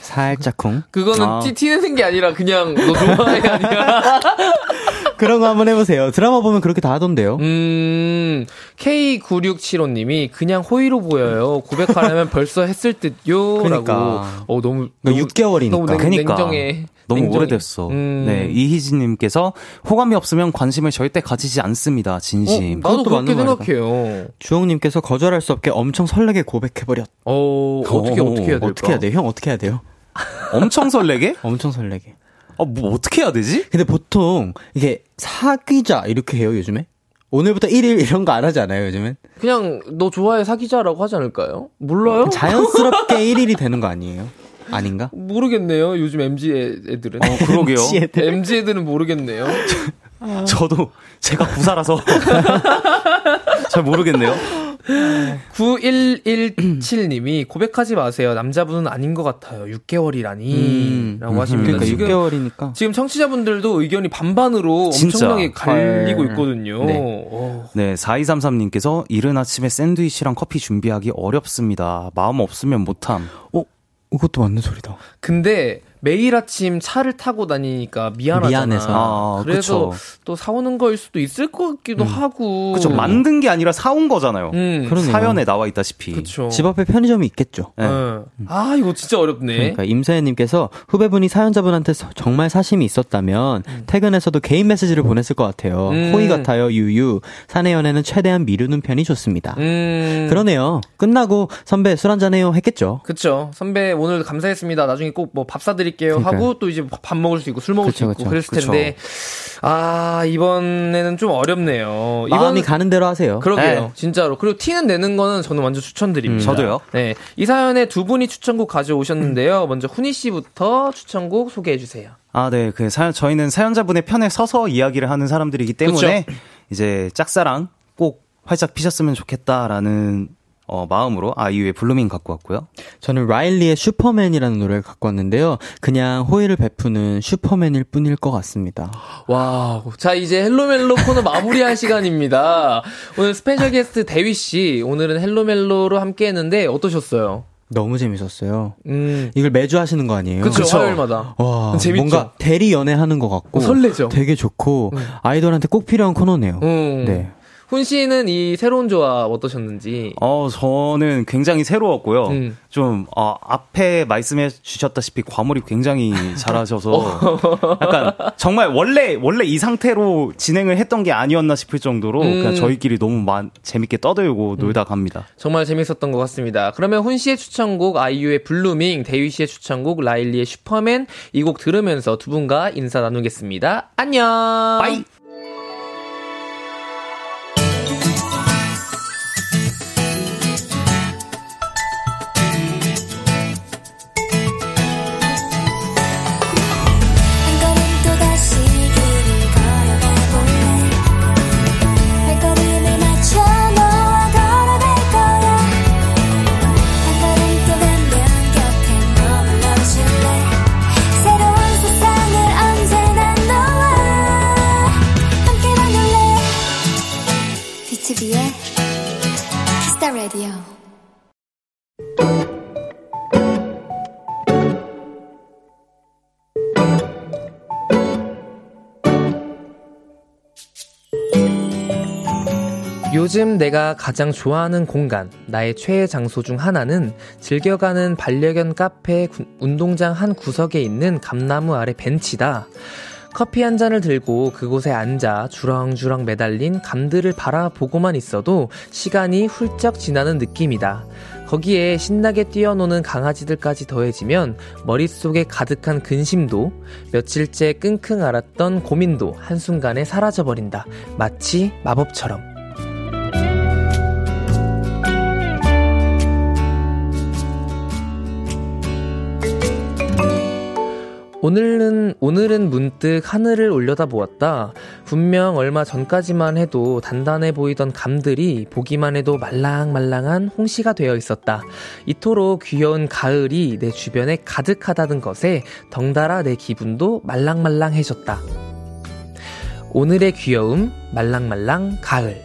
살짝쿵 그거는 아. 티, 티 내는 게 아니라 그냥 너 좋아해 아니야. 그런 거 한번 해보세요. 드라마 보면 그렇게 다 하던데요. 음, K9675님이 그냥 호의로 보여요. 고백하려면 벌써 했을 듯요. 그러니까. 라고. 어, 너무. 그러니까 6개월이니까. 너무 냉, 그러니까. 냉정해. 너무 냉정해. 오래됐어. 음. 네, 이희진님께서 호감이 없으면 관심을 절대 가지지 않습니다. 어, 진심. 나도 그것도 그렇게. 생각해요. 주홍님께서 거절할 수 없게 엄청 설레게 고백해버렸. 어, 어떻게, 오, 어떻게 해야 될까? 어떻게 해야 돼요? 형 어떻게 해야 돼요? 엄청 설레게? 엄청 설레게. 아, 뭐 어떻게 해야 되지? 근데 보통 이게 사귀자 이렇게 해요 요즘에? 오늘부터 1일 이런 거 안 하지 않아요 요즘엔? 그냥 너 좋아해 사귀자라고 하지 않을까요? 몰라요? 자연스럽게 1일이 되는 거 아니에요? 아닌가? 모르겠네요. 요즘 MZ 애- 애들은. 어, 그러게요. MZ 애들은 모르겠네요. 저도 제가 부사라서 잘 모르겠네요. 9117님이 고백하지 마세요. 남자분은 아닌 것 같아요. 6개월이라니. 음. 라고 하십니다. 그러니까 지금 6개월이니까. 지금 청취자분들도 의견이 반반으로 진짜. 엄청나게 갈리고 헐. 있거든요. 네. 어. 네, 4233님께서 이른 아침에 샌드위치랑 커피 준비하기 어렵습니다. 마음 없으면 못함. 어? 이것도 맞는 소리다. 근데 매일 아침 차를 타고 다니니까 미안하잖아. 미안해서. 아, 그래서 그쵸. 또 사오는 거일 수도 있을 것 같기도 하고. 그쵸, 만든 게 아니라 사온 거잖아요. 음. 사연에 나와 있다시피. 그쵸. 집 앞에 편의점이 있겠죠. 네. 어. 아, 이거 진짜 어렵네. 그러니까 임서연님께서 후배분이 사연자분한테 서- 정말 사심이 있었다면 퇴근해서도 개인 메시지를 보냈을 것 같아요. 음. 호의 같아요, 유유. 사내 연애는 최대한 미루는 편이 좋습니다. 음. 그러네요. 끝나고 선배 술 한잔 해요 했겠죠. 그쵸. 선배 오늘 감사했습니다. 나중에 꼭 뭐 밥 사드 릴게요. 그러니까요. 하고 또 이제 밥 먹을 수 있고 술 먹을 그쵸, 수 있고 그쵸. 그랬을 그쵸. 텐데. 아, 이번에는 좀 어렵네요. 마음이 이번 가는 대로 하세요. 그러게요. 네. 진짜로. 그리고 티는 내는 거는 저는 완전 추천드립니다. 음, 저도요. 네. 이 사연에 두 분이 추천곡 가져오셨는데요. 먼저 훈이 씨부터 추천곡 소개해 주세요. 아, 네. 그 사연, 저희는 사연자분의 편에 서서 이야기를 하는 사람들이기 때문에 이제 짝사랑 꼭 활짝 피셨으면 좋겠다라는 어, 마음으로 아이유의 Blueming 갖고 왔고요. 저는 라일리의 슈퍼맨이라는 노래를 갖고 왔는데요. 그냥 호의를 베푸는 슈퍼맨일 뿐일 것 같습니다. 와, 자 이제 헬로멜로 코너 마무리할 시간입니다. 오늘 special guest 대휘 씨, 오늘은 헬로멜로로 함께했는데 어떠셨어요? 너무 재밌었어요. 음, 이걸 매주 하시는 거 아니에요? 그쵸, 그쵸. 화요일마다. 와, 재밌죠? 뭔가 대리 연애하는 것 같고 어, 설레죠? 되게 좋고 아이돌한테 꼭 필요한 코너네요. 음. 네. 훈 씨는 이 새로운 조합 어떠셨는지? 어, 저는 굉장히 새로웠고요. 음. 좀, 어, 앞에 말씀해 주셨다시피 과몰입 굉장히 잘하셔서 약간 정말 원래, 원래 이 상태로 진행을 했던 게 아니었나 싶을 정도로 음. 그냥 저희끼리 너무 만, 재밌게 떠들고 놀다 갑니다. 정말 재밌었던 것 같습니다. 그러면 훈 씨의 추천곡 아이유의 Blueming, 대휘 씨의 추천곡 라일리의 슈퍼맨 이 곡 들으면서 두 분과 인사 나누겠습니다. 안녕. 빠이! 요즘 내가 가장 좋아하는 공간, 나의 최애 장소 중 하나는 즐겨가는 반려견 카페 구- 운동장 한 구석에 있는 감나무 아래 벤치다. 커피 한 잔을 들고 그곳에 앉아 주렁주렁 매달린 감들을 바라보고만 있어도 시간이 훌쩍 지나는 느낌이다. 거기에 신나게 뛰어노는 강아지들까지 더해지면 머릿속에 가득한 근심도 며칠째 끙끙 앓았던 고민도 한순간에 사라져버린다. 마치 마법처럼. 오늘은 오늘은 문득 하늘을 올려다 보았다. 분명 얼마 전까지만 해도 단단해 보이던 감들이 보기만 해도 말랑말랑한 홍시가 되어 있었다. 이토록 귀여운 가을이 내 주변에 가득하다는 것에 덩달아 내 기분도 말랑말랑해졌다. 오늘의 귀여움 말랑말랑 가을.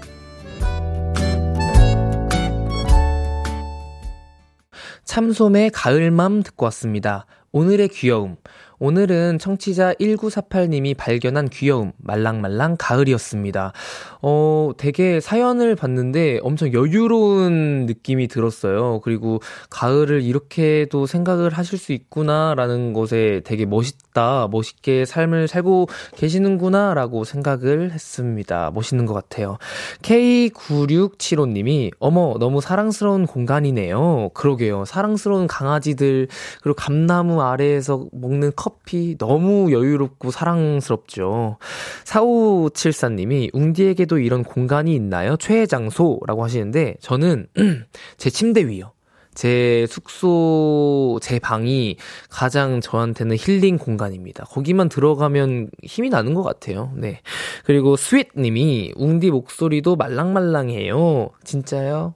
참솜의 가을맘 듣고 왔습니다. 오늘의 귀여움. 오늘은 청취자 1948님이 발견한 귀여움, 말랑말랑 가을이었습니다. 어, 되게 사연을 봤는데 엄청 여유로운 느낌이 들었어요. 그리고 가을을 이렇게도 생각을 하실 수 있구나라는 것에 되게 멋있다, 멋있게 삶을 살고 계시는구나라고 생각을 했습니다. 멋있는 것 같아요. K9675님이, 어머, 너무 사랑스러운 공간이네요. 그러게요. 사랑스러운 강아지들, 그리고 감나무 아래에서 먹는 커피 너무 여유롭고 사랑스럽죠. 4574님이 웅디에게도 이런 공간이 있나요? 최애 장소라고 하시는데 저는 제 침대 위요. 제 숙소, 제 방이 가장 저한테는 힐링 공간입니다. 거기만 들어가면 힘이 나는 것 같아요. 네. 그리고 스윗님이 웅디 목소리도 말랑말랑해요. 진짜요?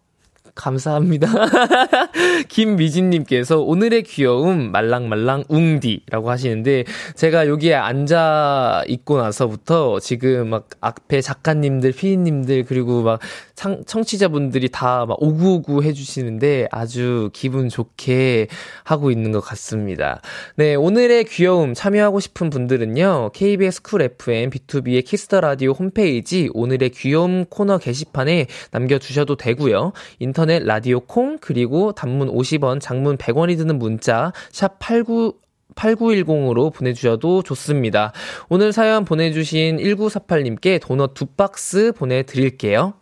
감사합니다. 김미진님께서 오늘의 귀여움 말랑말랑 웅디라고 하시는데 제가 여기에 앉아 있고 나서부터 지금 막 앞에 작가님들, 피디님들 그리고 막 상, 청취자분들이 다 막 오구오구 해주시는데 아주 기분 좋게 하고 있는 것 같습니다. 네, 오늘의 귀여움 참여하고 싶은 분들은요, KBS 쿨 FM B2B의 키스터 라디오 홈페이지 오늘의 귀여움 코너 게시판에 남겨주셔도 되고요. 인터넷 라디오 콩 그리고 단문 50원, 장문 100원이 드는 문자 샵 89, 8910으로 보내주셔도 좋습니다. 오늘 사연 보내주신 1948님께 도넛 두 박스 보내드릴게요.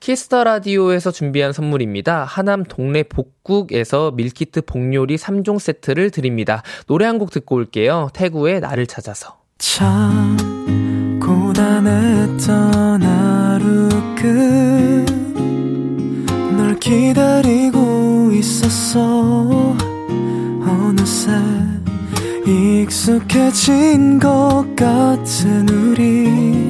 Kiss the Radio에서 준비한 선물입니다. 하남 동네 복국에서 meal kit 복요리 3종 세트를 드립니다. 노래 한 곡 듣고 올게요. 태구의 나를 찾아서. 참 고단했던 하루 끝널 기다리고 있었어 어느새 익숙해진 것 같은 우리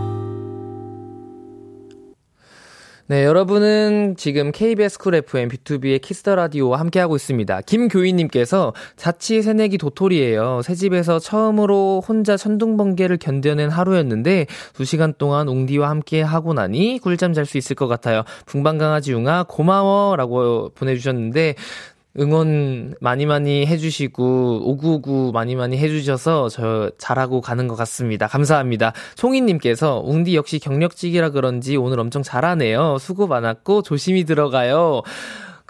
네, 여러분은 지금 KBS 쿨 FM B2B의 키스터 라디오와 함께하고 있습니다. 김교희님께서 자취 새내기 도토리예요. 새 집에서 처음으로 혼자 천둥번개를 견뎌낸 하루였는데 두 시간 동안 웅디와 함께 하고 나니 꿀잠 잘 수 있을 것 같아요. 붕방강아지 웅아 고마워라고 보내주셨는데 응원 많이 많이 해주시고 오구오구 많이 많이 해주셔서 저 잘하고 가는 것 같습니다. 감사합니다. 송이님께서 웅디 역시 경력직이라 그런지 오늘 엄청 잘하네요. 수고 많았고 조심히 들어가요.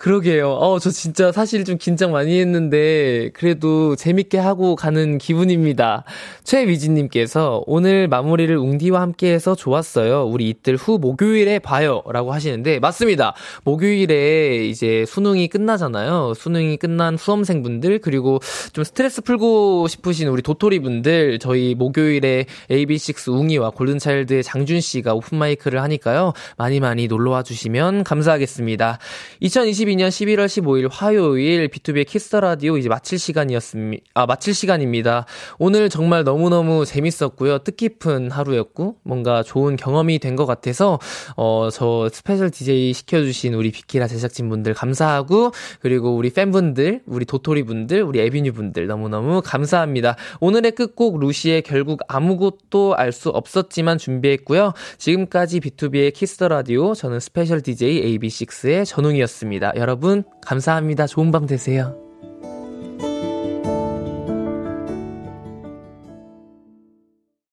그러게요. 어, 저 진짜 사실 좀 긴장 많이 했는데, 그래도 재밌게 하고 가는 기분입니다. 최미진님께서 오늘 마무리를 웅디와 함께 해서 좋았어요. 우리 이틀 후 목요일에 봐요. 라고 하시는데, 맞습니다. 목요일에 이제 수능이 끝나잖아요. 수능이 끝난 수험생분들, 그리고 좀 스트레스 풀고 싶으신 우리 도토리분들, 저희 목요일에 AB6 웅이와 골든차일드의 장준씨가 오픈마이크를 하니까요. 많이 많이 놀러와 주시면 감사하겠습니다. 2022 2022년 11월 15일 화요일 B2B의 키스 라디오 이제 마칠 시간이었습니다. 아, 마칠 시간입니다. 오늘 정말 너무너무 재밌었고요. 뜻깊은 하루였고 뭔가 좋은 경험이 된 것 같아서 어, 저 special DJ 시켜 주신 우리 비키라 제작진 분들 감사하고 그리고 우리 팬분들, 우리 도토리 분들, 우리 에비뉴 분들 너무너무 감사합니다. 오늘의 끝곡 루시의 결국 아무것도 알 수 없었지만 준비했고요. 지금까지 B2B의 키스 라디오 저는 스페셜 DJ AB6IX의 전웅이었습니다. 여러분, 감사합니다. 좋은 밤 되세요.